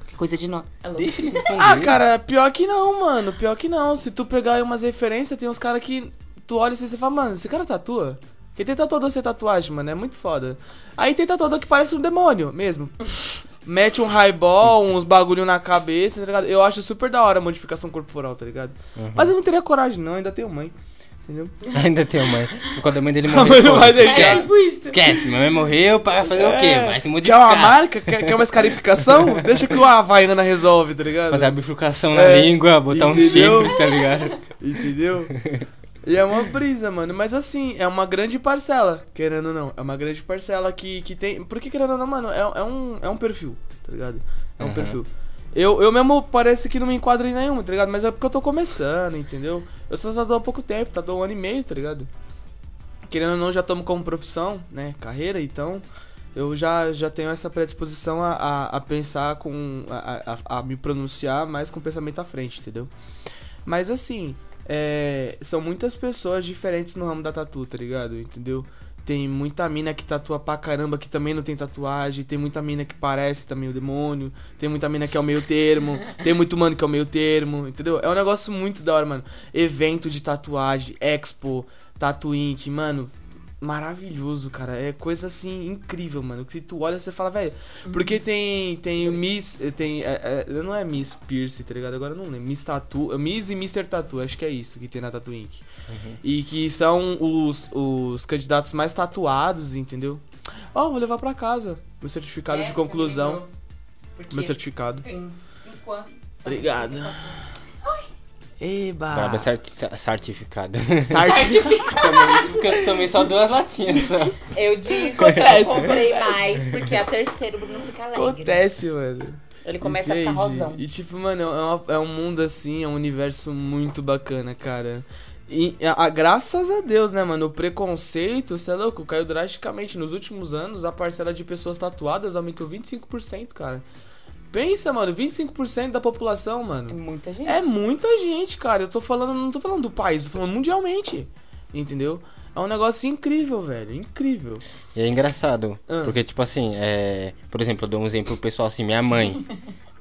Que coisa de noia. É. Deixa ele responder. Ah, cara, pior que não, mano. Pior que não. Se tu pegar aí umas referências, tem uns caras que tu olha assim e você fala, mano, esse cara tatua? Porque tem tatuador sem tatuagem, mano, é muito foda. Aí tem tatuador que parece um demônio mesmo. Mete um highball, uns bagulho na cabeça, tá ligado? Eu acho super da hora a modificação corporal, tá ligado? Uhum. Mas eu não teria coragem, não, ainda tenho mãe. entendeu? Ainda tem mãe. Quando a mãe dele morreu, não vai deixar. É, esquece. Esquece, minha mãe morreu para fazer o quê? Vai se Quer modificar. uma marca? Quer, quer uma escarificação? Deixa que o Havaiana resolve, tá ligado? Fazer a bifurcação na É, língua, botar um entendeu? chifre, tá ligado? Entendeu? E é uma brisa, mano. Mas assim, é uma grande parcela, querendo ou não. É uma grande parcela que, que tem. Porque, querendo ou não, mano, é, é um, é um perfil, tá ligado? É um Aham. perfil. Eu, eu mesmo parece que não me enquadro em nenhuma, tá ligado? Mas é porque eu tô começando, entendeu? Eu sou tatuador há pouco tempo, tatuador um ano e meio, tá ligado? Querendo ou não, já tomo como profissão, né? Carreira, então eu já, já tenho essa predisposição a, a, a pensar com. A, a, a me pronunciar mais com o pensamento à frente, entendeu? Mas assim, é, são muitas pessoas diferentes no ramo da tatu, tá ligado? Entendeu? Tem muita mina que tatua pra caramba que também não tem tatuagem. Tem muita mina que parece também o demônio. Tem muita mina que é o meio termo. tem muito mano que é o meio termo, entendeu? É um negócio muito da hora, mano. Evento de tatuagem, expo, tatu mano. Maravilhoso, cara. É coisa assim incrível, mano. Que se tu olha, você fala, velho. Porque tem. Tem o Miss. Tem. É, é, não é Miss Pierce, tá ligado? Agora não lembro. Miss Tattoo. Miss e Mr. Tattoo, acho que é isso que tem na Tattoo Inc. E que são os, os candidatos mais tatuados, entendeu? Ó, vou levar pra casa. Meu certificado É, de conclusão. Meu certificado. tem cinco anos. Obrigado. Eba! Braba certi. Também isso porque eu tomei só duas latinhas só. Eu disse Acontece. que eu comprei mais, porque a terceira o Bruno fica alegre. Acontece, mano. Ele começa a ficar rosão. E tipo, mano, é, uma- é um mundo assim, é um universo muito bacana, cara. E a, a- graças a Deus, né, mano? O preconceito, você é louco, caiu drasticamente. Nos últimos anos, a parcela de pessoas tatuadas aumentou 25%, cara. Pensa, mano, 25% da população, É mano. muita gente. É muita gente, cara. Eu tô falando, não tô falando do país, tô falando mundialmente. Entendeu? É um negócio incrível, velho. Incrível. E é engraçado, Ah. porque tipo assim, é... por exemplo, eu dou um exemplo pro pessoal assim, minha mãe,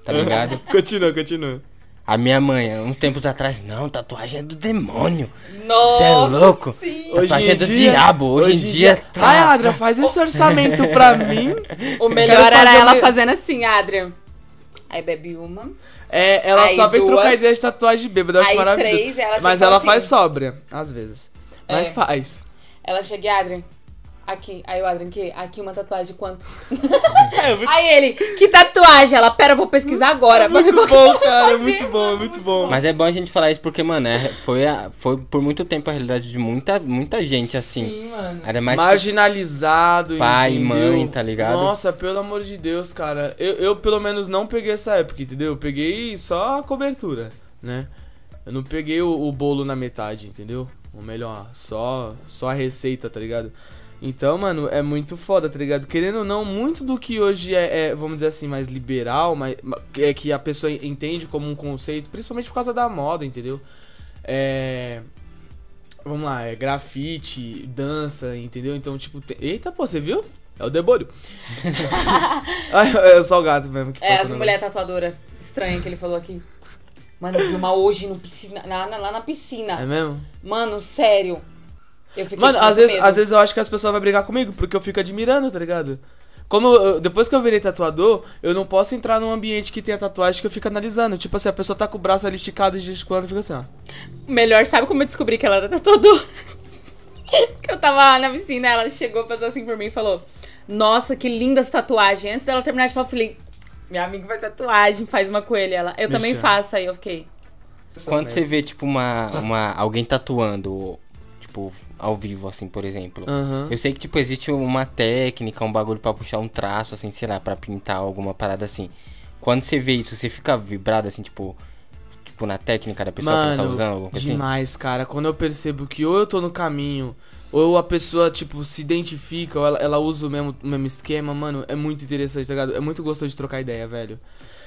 tá ligado? Continua, continua. A minha mãe, uns tempos atrás, não, tatuagem é do demônio. Nossa, Você é louco? sim. Tatuagem é do diabo. Hoje, em dia, tá. Ai, Adra, faz esse orçamento pra mim. O melhor era ela uma- fazendo assim, Adrian. Aí bebe uma. É, ela Aí só vem duas. trocar ideia de tatuagem de bêbado, eu acho maravilhoso. três, ela Mas ela assim. faz sóbria, às vezes. Mas É. faz. Ela chega Adrian. Aqui. Aí o Adrian, que? Aqui uma tatuagem de quanto? É muito, Aí ele, que tatuagem? Ela, pera, eu vou pesquisar agora. ver muito bom, cara. É muito bom, é muito bom. Mas é bom a gente falar isso porque, mano, é- foi, a- foi por muito tempo a realidade de muita, muita gente, assim. Sim, mano. Era mais Marginalizado, pai, entendeu? mãe, tá ligado? Nossa, pelo amor de Deus, cara. Eu, eu, pelo menos, não peguei essa época, entendeu? Eu peguei só a cobertura, né? Eu não peguei o, o bolo na metade, entendeu? Ou melhor, só, só a receita, tá ligado? Então, mano, é muito foda, tá ligado? Querendo ou não, muito do que hoje é, é, vamos dizer assim, mais liberal, mais, é que a pessoa entende como um conceito, principalmente por causa da moda, entendeu? É. Vamos lá, é grafite, dança, entendeu? Então, tipo, tem... eita, pô, você viu? É o. Ai, é só o gato mesmo que É, as no- mulher tatuadora estranha que ele falou aqui. Mano, eu vi uma hoje no piscina, lá, na- lá na piscina. É mesmo? Mano, sério. Mano, com às vezes, medo. às vezes eu acho que as pessoas vão brigar comigo, porque eu fico admirando, tá ligado? Como eu- depois que eu virei tatuador, eu não posso entrar num ambiente que tenha tatuagem que eu fico analisando. Tipo assim, a pessoa tá com o braço ali esticado e gesticulando, fica assim, ó. Melhor, sabe como eu descobri que ela era tatuadora? que eu tava lá na piscina, ela chegou, passou assim por mim e falou: Nossa, que linda essa tatuagem. Antes dela terminar de falar, eu falei: Minha amiga faz tatuagem, faz uma com ele. Ela, eu também faço. Aí eu fiquei: Quando você vê, tipo, uma, uma, alguém tatuando, tipo, ao vivo, assim, por exemplo. Aham. Eu sei que, tipo, existe uma técnica, um bagulho pra puxar um traço, assim, sei lá, pra pintar alguma parada assim. Quando você vê isso, você fica vibrado, assim, tipo, tipo na técnica da pessoa que tá Mano, usando, alguma coisa assim? demais, cara. Quando eu percebo que ou eu tô no caminho, ou a pessoa, tipo, se identifica, ou ela, ela usa o mesmo, o mesmo esquema, mano, é muito interessante, tá ligado? É muito gostoso de trocar ideia, velho.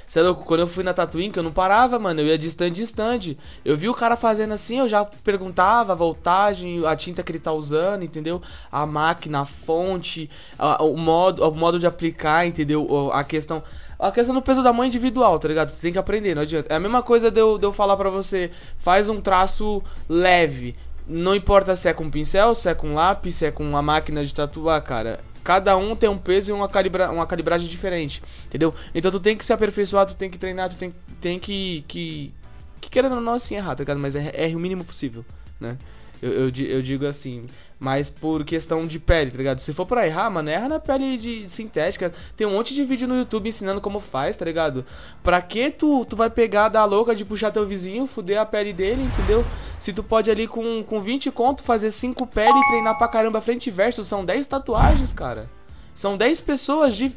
Você é louco? Quando eu fui na Tatooine, que eu não parava, mano, eu ia de stand em stand. Eu vi o cara fazendo assim, eu já perguntava a voltagem, a tinta que ele tá usando, entendeu? A máquina, a fonte, a- o, modo, o modo de aplicar, entendeu? A questão... A questão do peso da mão individual, tá ligado? Tu tem que aprender, não adianta. É a mesma coisa de eu, de eu falar pra você, faz um traço leve. Não importa se é com pincel, se é com lápis, se é com uma máquina de tatuar, cara. Cada um tem um peso e uma, calibra uma calibragem diferente, entendeu? Então tu tem que se aperfeiçoar, tu tem que treinar, tu tem, tem que, que, que querendo ou não assim errar, tá ligado? Mas erre erre o mínimo possível, né? Eu, eu, eu digo assim, mas por questão de pele, tá ligado? Se for pra errar, mano, erra na pele de sintética. Tem um monte de vídeo no YouTube ensinando como faz, tá ligado? Pra que tu, tu vai pegar da louca de puxar teu vizinho, fuder a pele dele, entendeu? Se tu pode ali com, com 20 conto fazer 5 pele e treinar pra caramba frente e verso, são 10 tatuagens, cara. São 10 pessoas de.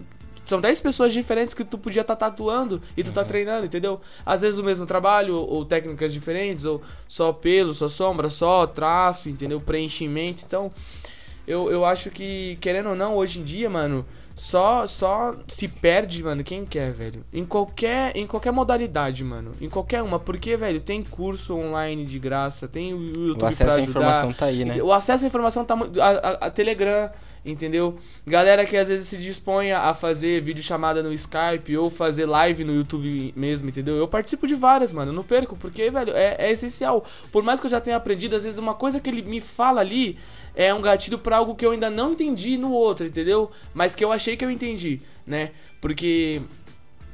São 10 pessoas diferentes que tu podia estar tatuando e tu tá treinando, entendeu? Às vezes o mesmo trabalho, ou, técnicas diferentes, ou só pelo, só sombra, só traço, entendeu? Preenchimento. Então, eu, eu acho que, querendo ou não, hoje em dia, mano, só só se perde, mano, quem quer, velho. Em qualquer, em qualquer modalidade, mano. Em qualquer uma. Porque, velho, tem curso online de graça, tem o YouTube O acesso pra à informação tá aí, né? O acesso à informação tá muito. A, a- a Telegram, entendeu? Galera que às vezes se dispõe a fazer videochamada no Skype ou fazer live no YouTube mesmo, entendeu? Eu participo de várias, mano. Eu não perco, porque, velho, é, é essencial. Por mais que eu já tenha aprendido, às vezes uma coisa que ele me fala ali é um gatilho pra algo que eu ainda não entendi no outro, entendeu? Mas que eu achei que eu entendi, né? Porque.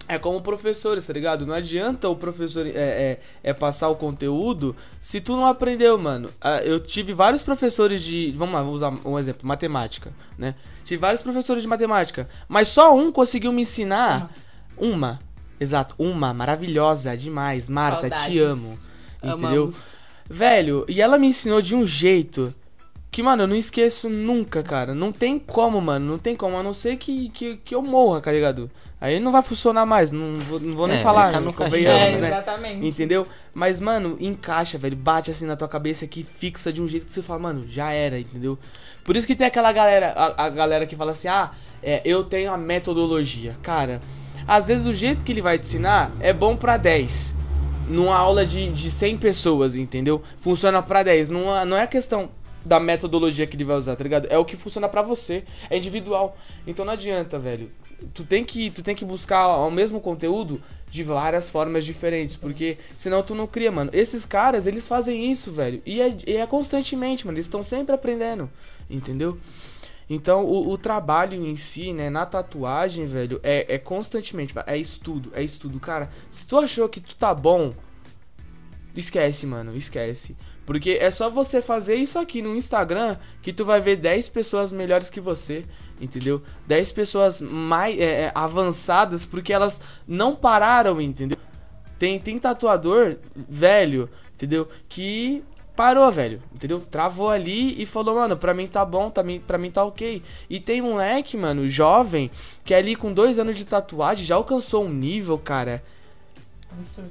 É como professores, tá ligado? Não adianta o professor é, é, é passar o conteúdo se tu não aprendeu, mano. Ah, Eu tive vários professores de. Vamos lá, vou usar um exemplo: matemática, né? Tive vários professores de matemática, mas só um conseguiu me ensinar. Uma. Exato, uma. Maravilhosa demais. Marta, te Saudades. amo. Entendeu? Amamos. Velho, e ela me ensinou de um jeito que, mano, eu não esqueço nunca, cara. Não tem como, mano. Não tem como. A não ser que, que, que eu morra, tá ligado? Aí não vai funcionar mais. Não vou, não vou nem É, falar. convenhamos, caixão, É, né? exatamente. Entendeu? Mas, mano, encaixa, velho. Bate assim na tua cabeça que fixa de um jeito que você fala, mano, já era, entendeu? Por isso que tem aquela galera, a, a galera que fala assim, ah, é, eu tenho a metodologia. Cara, às vezes o jeito que ele vai te ensinar é bom pra 10. Numa aula de, de 100 pessoas, entendeu? Funciona pra 10. Não, é- não é questão da metodologia que ele vai usar, tá ligado? É o que funciona pra você. É individual. Então não adianta, velho. Tu tem que, tu tem que buscar o mesmo conteúdo de várias formas diferentes, porque senão tu não cria, mano. Esses caras, eles fazem isso, velho. E é, e é constantemente, mano. Eles estão sempre aprendendo, entendeu? Então, o, o trabalho em si, né, na tatuagem, velho, é, é constantemente, é estudo, é estudo. Cara, se tu achou que tu tá bom, esquece, mano, esquece. Porque é só você fazer isso aqui no Instagram que tu vai ver 10 pessoas melhores que você, entendeu? 10 pessoas mais é, é, avançadas porque elas não pararam, entendeu? Tem, tem tatuador velho, entendeu? Que parou, velho, entendeu? Travou ali e falou, mano, pra mim tá bom, tá, mim- pra mim tá ok. E tem um moleque, mano, jovem, que é ali com dois anos de tatuagem já alcançou um nível, cara,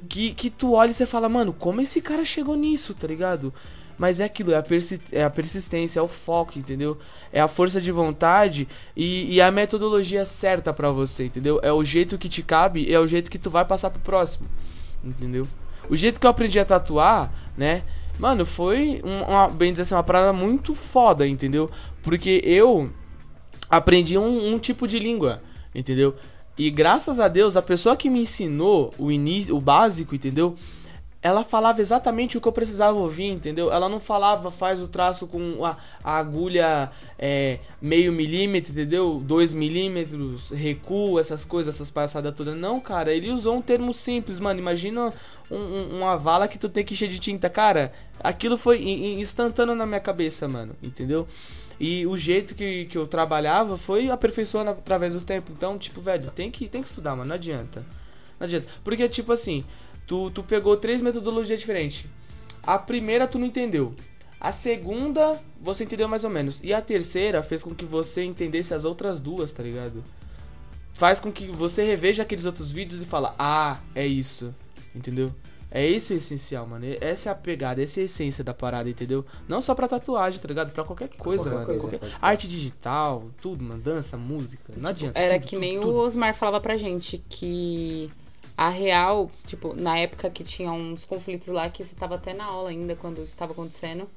que, que tu olha e você fala, mano, como esse cara chegou nisso, tá ligado? Mas é aquilo, é a, persi é a persistência, é o foco, entendeu? É a força de vontade e, e a metodologia certa pra você, entendeu? É o jeito que te cabe e é o jeito que tu vai passar pro próximo, entendeu? O jeito que eu aprendi a tatuar, né? Mano, foi um- uma, bem dizer assim, uma parada muito foda, entendeu? Porque eu aprendi um, um tipo de língua, entendeu? E graças a Deus, a pessoa que me ensinou o início, o básico, entendeu? Ela falava exatamente o que eu precisava ouvir, entendeu? Ela não falava, faz o traço com a, a agulha é, meio milímetro, entendeu? Dois milímetros, recuo, essas coisas, essas palhaçadas todas. Não, cara, ele usou um termo simples, mano. Imagina um- um- uma vala que tu tem que encher de tinta. Cara, aquilo foi in- in- instantâneo na minha cabeça, mano, entendeu? E o jeito que, que eu trabalhava foi aperfeiçoando através dos tempos. Então, tipo, velho, tem que, tem que estudar, mano. Não adianta. Não adianta. Porque, tipo assim, tu, tu pegou três metodologias diferentes. A primeira tu não entendeu. A segunda você entendeu mais ou menos. E a terceira fez com que você entendesse as outras duas, tá ligado? Faz com que você reveja aqueles outros vídeos e fala, ah, é isso. Entendeu? É esse o essencial, mano. Essa é a pegada, essa é a essência da parada, entendeu? Não só pra tatuagem, tá ligado? Pra qualquer coisa, qualquer mano. coisa, Qualquer-. Arte digital, tudo, mano. Dança, música. Não adianta. Era tudo, que tudo, nem tudo. o Osmar falava pra gente que a real, tipo, na época que tinha uns conflitos lá, que você tava até na aula ainda quando isso tava acontecendo,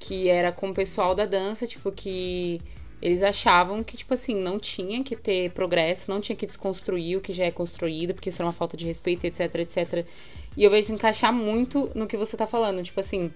que era com o pessoal da dança, tipo, que eles achavam que, tipo assim, não tinha que ter progresso, não tinha que desconstruir o que já é construído, porque isso era uma falta de respeito, etc, etc. E eu vejo se encaixar muito no que você tá falando, tipo assim,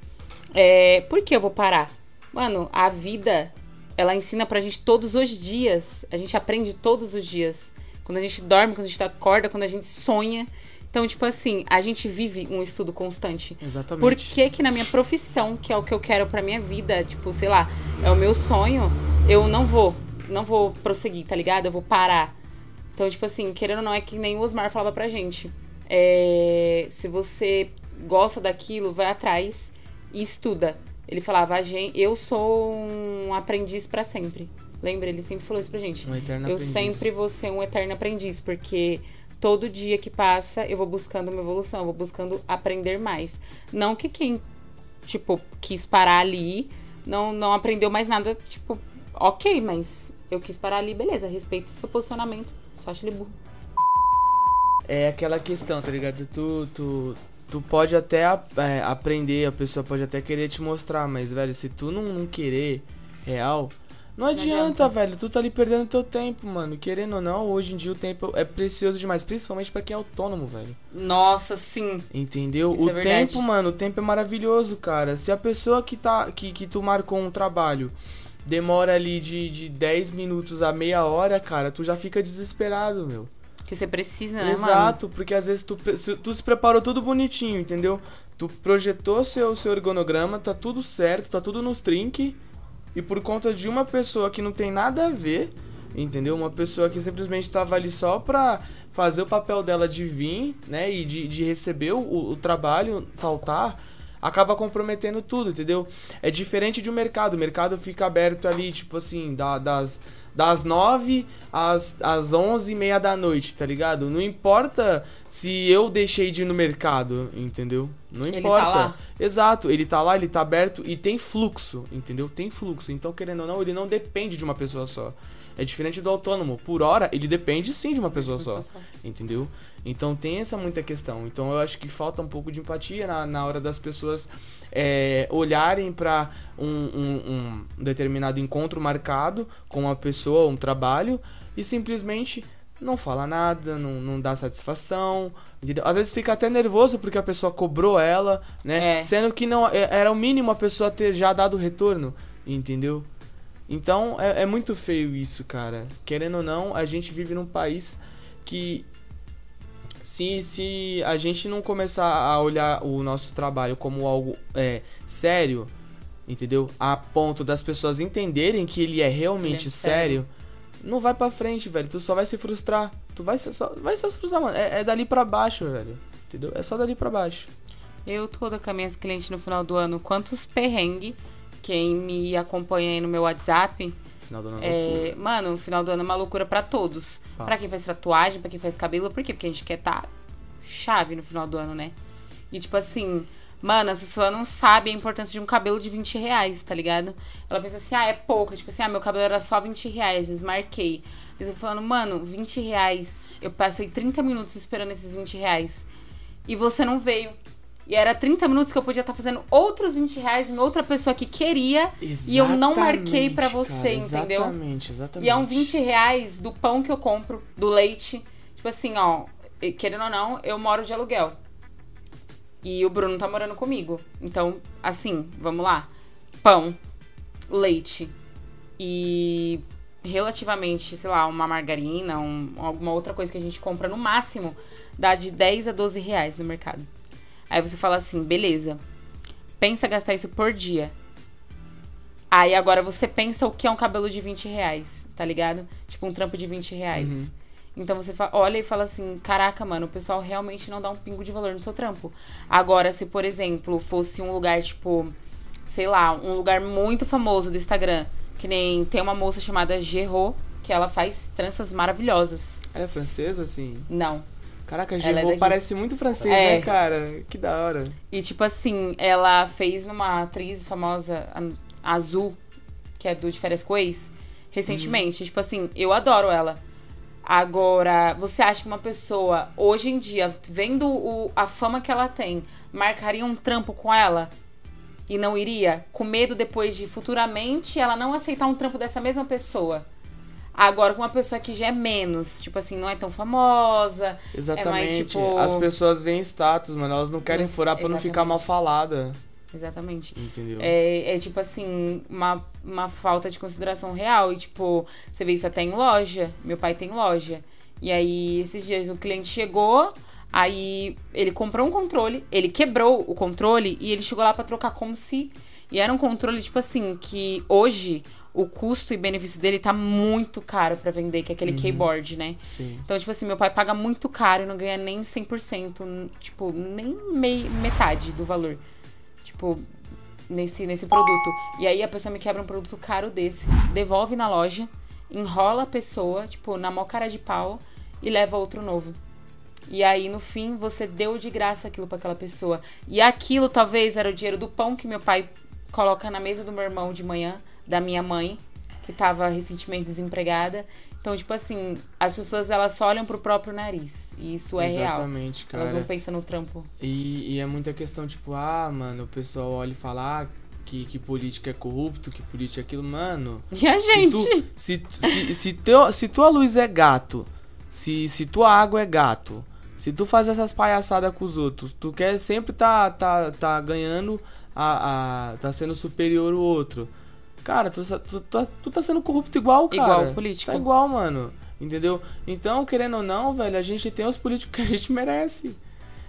é, por que eu vou parar? Mano, a vida, ela ensina pra gente todos os dias. A gente aprende todos os dias. Quando a gente dorme, quando a gente acorda, quando a gente sonha. Então, tipo assim, a gente vive um estudo constante. Exatamente. Por que que na minha profissão, que é o que eu quero pra minha vida, tipo, sei lá, é o meu sonho, eu não vou, não vou prosseguir, tá ligado? Eu vou parar. Então, tipo assim, querendo ou não, é que nem o Osmar falava pra gente. É, se você gosta daquilo, vai atrás e estuda. Ele falava, "A gen- eu sou um aprendiz pra sempre. Lembra? Ele sempre falou isso pra gente. Um eterno eu aprendiz. sempre vou ser um eterno aprendiz, porque todo dia que passa eu vou buscando uma evolução, eu vou buscando aprender mais. Não que quem, tipo, quis parar ali não, não aprendeu mais nada, tipo, ok, mas eu quis parar ali, beleza, respeito o seu posicionamento, só acho ele burro. É aquela questão, tá ligado? Tu, tu, tu pode até é, aprender, a pessoa pode até querer te mostrar, mas, velho, se tu não, não querer real, não adianta, adianta. velho. Tu tá ali perdendo teu tempo, mano. Querendo ou não, hoje em dia o tempo é precioso demais, principalmente pra quem é autônomo, velho. Nossa, sim. Entendeu? Isso o é tempo, mano, o tempo é maravilhoso, cara. Se a pessoa que tá que, que tu marcou um trabalho demora ali de, de 10 minutos a meia hora, cara, tu já fica desesperado, meu. Que você precisa, né, mano? Exato, porque às vezes tu, tu se preparou tudo bonitinho, entendeu? Tu projetou seu, seu ergonograma, tá tudo certo, tá tudo nos trinque. E por conta de uma pessoa que não tem nada a ver, entendeu? Uma pessoa que simplesmente tava ali só pra fazer o papel dela de vir, né? E de, de receber o, o trabalho, faltar, acaba comprometendo tudo, entendeu? É diferente de um mercado. O mercado fica aberto ali, tipo assim, da- das, das 9 às, às 11 e meia da noite, tá ligado? Não importa se eu deixei de ir no mercado, entendeu? Não Ele tá importa. lá. Exato, ele tá lá, ele tá aberto e tem fluxo, entendeu? Tem fluxo. Então, querendo ou não, ele não depende de uma pessoa só. É diferente do autônomo. Por hora, ele depende sim de uma pessoa só. Entendeu? Então tem essa muita questão. Então eu acho que falta um pouco de empatia na, na hora das pessoas é, olharem pra um, um- um determinado encontro marcado com uma pessoa, um trabalho, e simplesmente não fala nada, não, não dá satisfação, entendeu? Às vezes fica até nervoso porque a pessoa cobrou ela, né? É. Sendo que não é- era o mínimo a pessoa ter já dado retorno, entendeu? Então é, é muito feio isso, cara. Querendo ou não, a gente vive num país que se, se a gente não começar a olhar o nosso trabalho como algo é, sério, entendeu? A ponto das pessoas entenderem que ele é realmente Ele é sério, não vai pra frente, velho. Tu só vai se frustrar. Tu vai se, só, vai se frustrar, mano. É, é dali pra baixo, velho. Entendeu? É só dali pra baixo. Eu toda com as minhas clientes no final do ano, quantos perrengue, quem me acompanha aí no meu WhatsApp, Final do ano. é, mano, no final do ano é uma loucura pra todos. Tá. Pra quem faz tatuagem, pra quem faz cabelo, por quê? Porque a gente quer tá chave no final do ano, né? E tipo assim, mano, as pessoas não sabem a importância de um cabelo de 20 reais, tá ligado? Ela pensa assim, ah, é pouco. Tipo assim, ah, meu cabelo era só 20 reais, desmarquei. E eu falando, mano, 20 reais. Eu passei 30 minutos esperando esses 20 reais. E você não veio. E era 30 minutos que eu podia estar fazendo outros 20 reais em outra pessoa que queria. E eu não marquei pra Exatamente, você, cara, entendeu? Exatamente, exatamente. E é um 20 reais do pão que eu compro, do leite. Tipo assim, ó, querendo ou não, eu moro de aluguel. E o Bruno tá morando comigo. Então, assim, vamos lá. Pão, leite e relativamente, sei lá, uma margarina, um- alguma outra coisa que a gente compra no máximo, dá de 10 a 12 reais no mercado. Aí você fala assim, beleza. Pensa gastar isso por dia. Aí agora você pensa o que é um cabelo de 20 reais, tá ligado? Tipo um trampo de 20 reais. Uhum. Então você fa- olha e fala assim: caraca, mano, o pessoal realmente não dá um pingo de valor no seu trampo. Agora, se por exemplo fosse um lugar tipo, sei lá, um lugar muito famoso do Instagram, que nem tem uma moça chamada Gerro, que ela faz tranças maravilhosas. É francesa, assim? Não. Caraca, Ela é parece muito francês, É. né, cara? Que da hora. E tipo assim, ela fez numa atriz famosa, Azul, que é do De Férias com recentemente. Tipo assim, eu adoro ela. Agora, você acha que uma pessoa, hoje em dia, vendo o- a fama que ela tem, marcaria um trampo com ela? E não iria? Com medo depois de futuramente ela não aceitar um trampo dessa mesma pessoa? Agora, com uma pessoa que já é menos, tipo assim, não é tão famosa. Exatamente. tipo- As pessoas veem status, mano. Elas não querem furar pra não ficar mal falada. Exatamente. Entendeu? É, é tipo assim, uma, uma falta de consideração real. E tipo, você vê isso até em loja. Meu pai tem loja. E aí, esses dias o cliente chegou, Aí ele comprou um controle, ele quebrou o controle e ele chegou lá pra trocar como se. E era um controle, tipo assim, que hoje o custo e benefício dele tá muito caro pra vender, que é aquele keyboard, né? Sim. Então, tipo assim, meu pai paga muito caro e não ganha nem 100%, n- tipo, nem mei, metade do valor. Tipo, nesse, nesse produto. E aí a pessoa me quebra um produto caro desse, devolve na loja, enrola a pessoa, tipo, na mó cara de pau e leva outro novo. E aí, no fim, você deu de graça aquilo pra aquela pessoa. E aquilo talvez era o dinheiro do pão que meu pai coloca na mesa do meu irmão de manhã, da minha mãe, que tava recentemente desempregada. Então, tipo assim, as pessoas elas só olham pro próprio nariz. E isso é real. Exatamente, Elas cara. não pensam no trampo. E, e é muita questão, tipo, ah, mano, o pessoal olha e fala ah, que, que político é corrupto, que político é aquilo. Mano, E a gente? Se, tu, se, se, se, teu, se tua luz é gato, se, se tua água é gato, se tu faz essas palhaçadas com os outros, tu quer sempre tá, tá, tá ganhando, a, a, tá sendo superior o outro. Cara, tu, sa- tu, tá- tu tá sendo corrupto igual, cara. Igual político. Tá igual, mano. Entendeu? Então, querendo ou não, velho, a gente tem os políticos que a gente merece.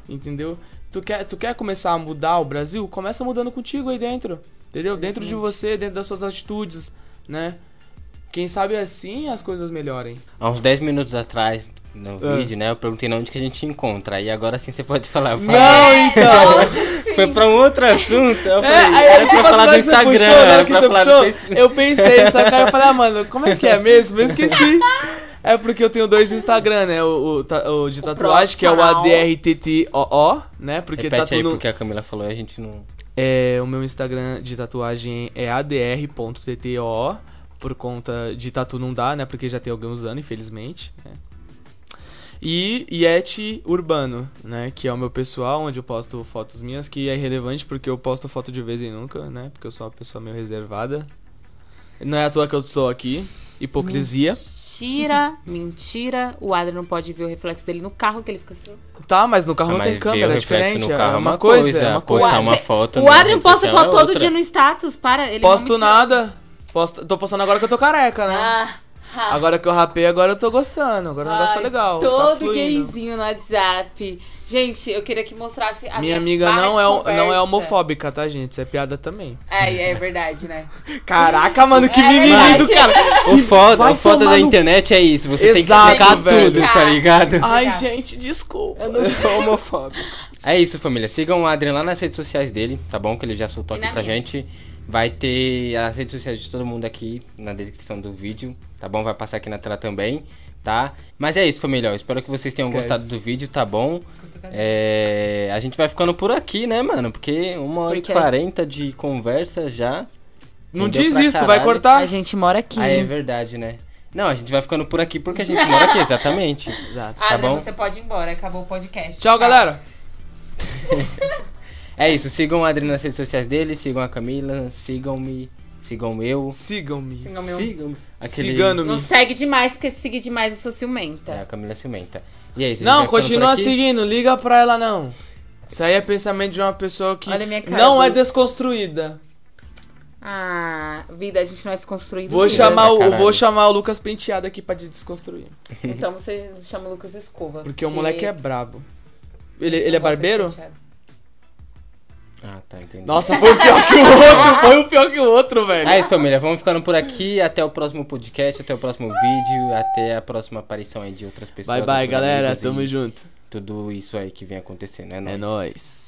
Entendeu? Tu quer, tu quer começar a mudar o Brasil? Começa mudando contigo aí dentro. Entendeu? Dentro de você, dentro das suas atitudes, né? Quem sabe assim as coisas melhorem. Há uns 10 minutos atrás, no Ah. vídeo, né? Eu perguntei onde que a gente encontra. E agora sim você pode falar. Não, então! Foi pra um outro assunto. Eu É, falei, aí, era tipo, pra falar do Instagram. puxou, era que pra falar do Facebook. eu pensei, só que aí eu falei, ah, mano, como é que é mesmo? Eu esqueci. É porque eu tenho dois Instagram, né? O, o, o de tatuagem, que é o. ADRTTOO, né? Porque Repete tatu aí no- porque a Camila falou e a gente não. É, o meu Instagram de tatuagem é adr.ttoo, por conta de tatu não dá, né? Porque já tem alguns anos, infelizmente, né? E Yeti Urbano, né? Que é o meu pessoal, onde eu posto fotos minhas, que é irrelevante porque eu posto foto de vez em nunca, né? Porque eu sou uma pessoa meio reservada. Não é à toa que eu estou aqui. Hipocrisia. Mentira, mentira. O Adrian não pode ver o reflexo dele no carro, que ele fica assim. Tá, mas no carro não mas tem ver câmera, o é reflexo diferente. no carro é uma coisa, é uma postar coisa. uma Cê- foto O na Adrian rede posta social é foto todo outra. dia no status, para. Ele não Posto nada. Posto, tô postando agora que eu tô careca, né? Ah. Agora que eu rapei, agora eu tô gostando. Agora o negócio tá legal. tá Todo fluindo. gayzinho no WhatsApp. Gente, eu queria que mostrasse a Minha minha amiga barra não de é, não é homofóbica, tá, gente? Isso é piada também. É, é verdade, né? Caraca, mano, que É mimimi do cara. O foda, o foda da no- internet é isso. Você tem que Exato, explicar velho. tudo, tá ligado? Ai, gente, desculpa. Eu não sou homofóbico. É isso, família. Sigam o Adrian lá nas redes sociais dele, tá bom? Que ele já soltou E aqui pra minha. gente. Vai ter as redes sociais de todo mundo aqui na descrição do vídeo, tá bom? Vai passar aqui na tela também, tá? Mas é isso, família. Eu espero que vocês tenham Esquece. gostado do vídeo, tá bom? É, a gente vai ficando por aqui, né, mano? Porque uma hora Porque e quarenta de conversa já. Não diz isso, tu vai cortar. A gente mora aqui. Ah, é verdade, né? Não, a gente vai ficando por aqui porque a gente mora aqui, exatamente. Exato. tá Adrian, bom? você pode ir embora. Acabou o podcast. Tchau, galera. É isso, sigam o Adriano nas redes sociais dele, sigam a Camila, sigam-me, sigam eu. Sigam-me. Sigam meu. Sigam Cigano-me. Não segue demais, porque se seguir demais eu sou É, ciumenta. a Camila Cimenta. E é isso, Não, continua seguindo, liga pra ela não. Isso aí é pensamento de uma pessoa que Olha a minha cara, não é desconstruída. Ah, vida, a gente não é desconstruído. Vou vida. chamar, o, caralho. vou chamar o Lucas Penteado aqui pra te desconstruir. Então você chama o Lucas Escova. Porque o moleque é brabo. Ele, ele é barbeiro? Ah, tá, entendi. Nossa, foi o pior que o outro. Foi o pior que o outro, velho. É isso, família. Vamos ficando por aqui. Até o próximo podcast, até o próximo vídeo, até a próxima aparição aí de outras pessoas. Bye bye, galera. Tamo junto. Tudo isso aí que vem acontecendo. É nóis. É nóis.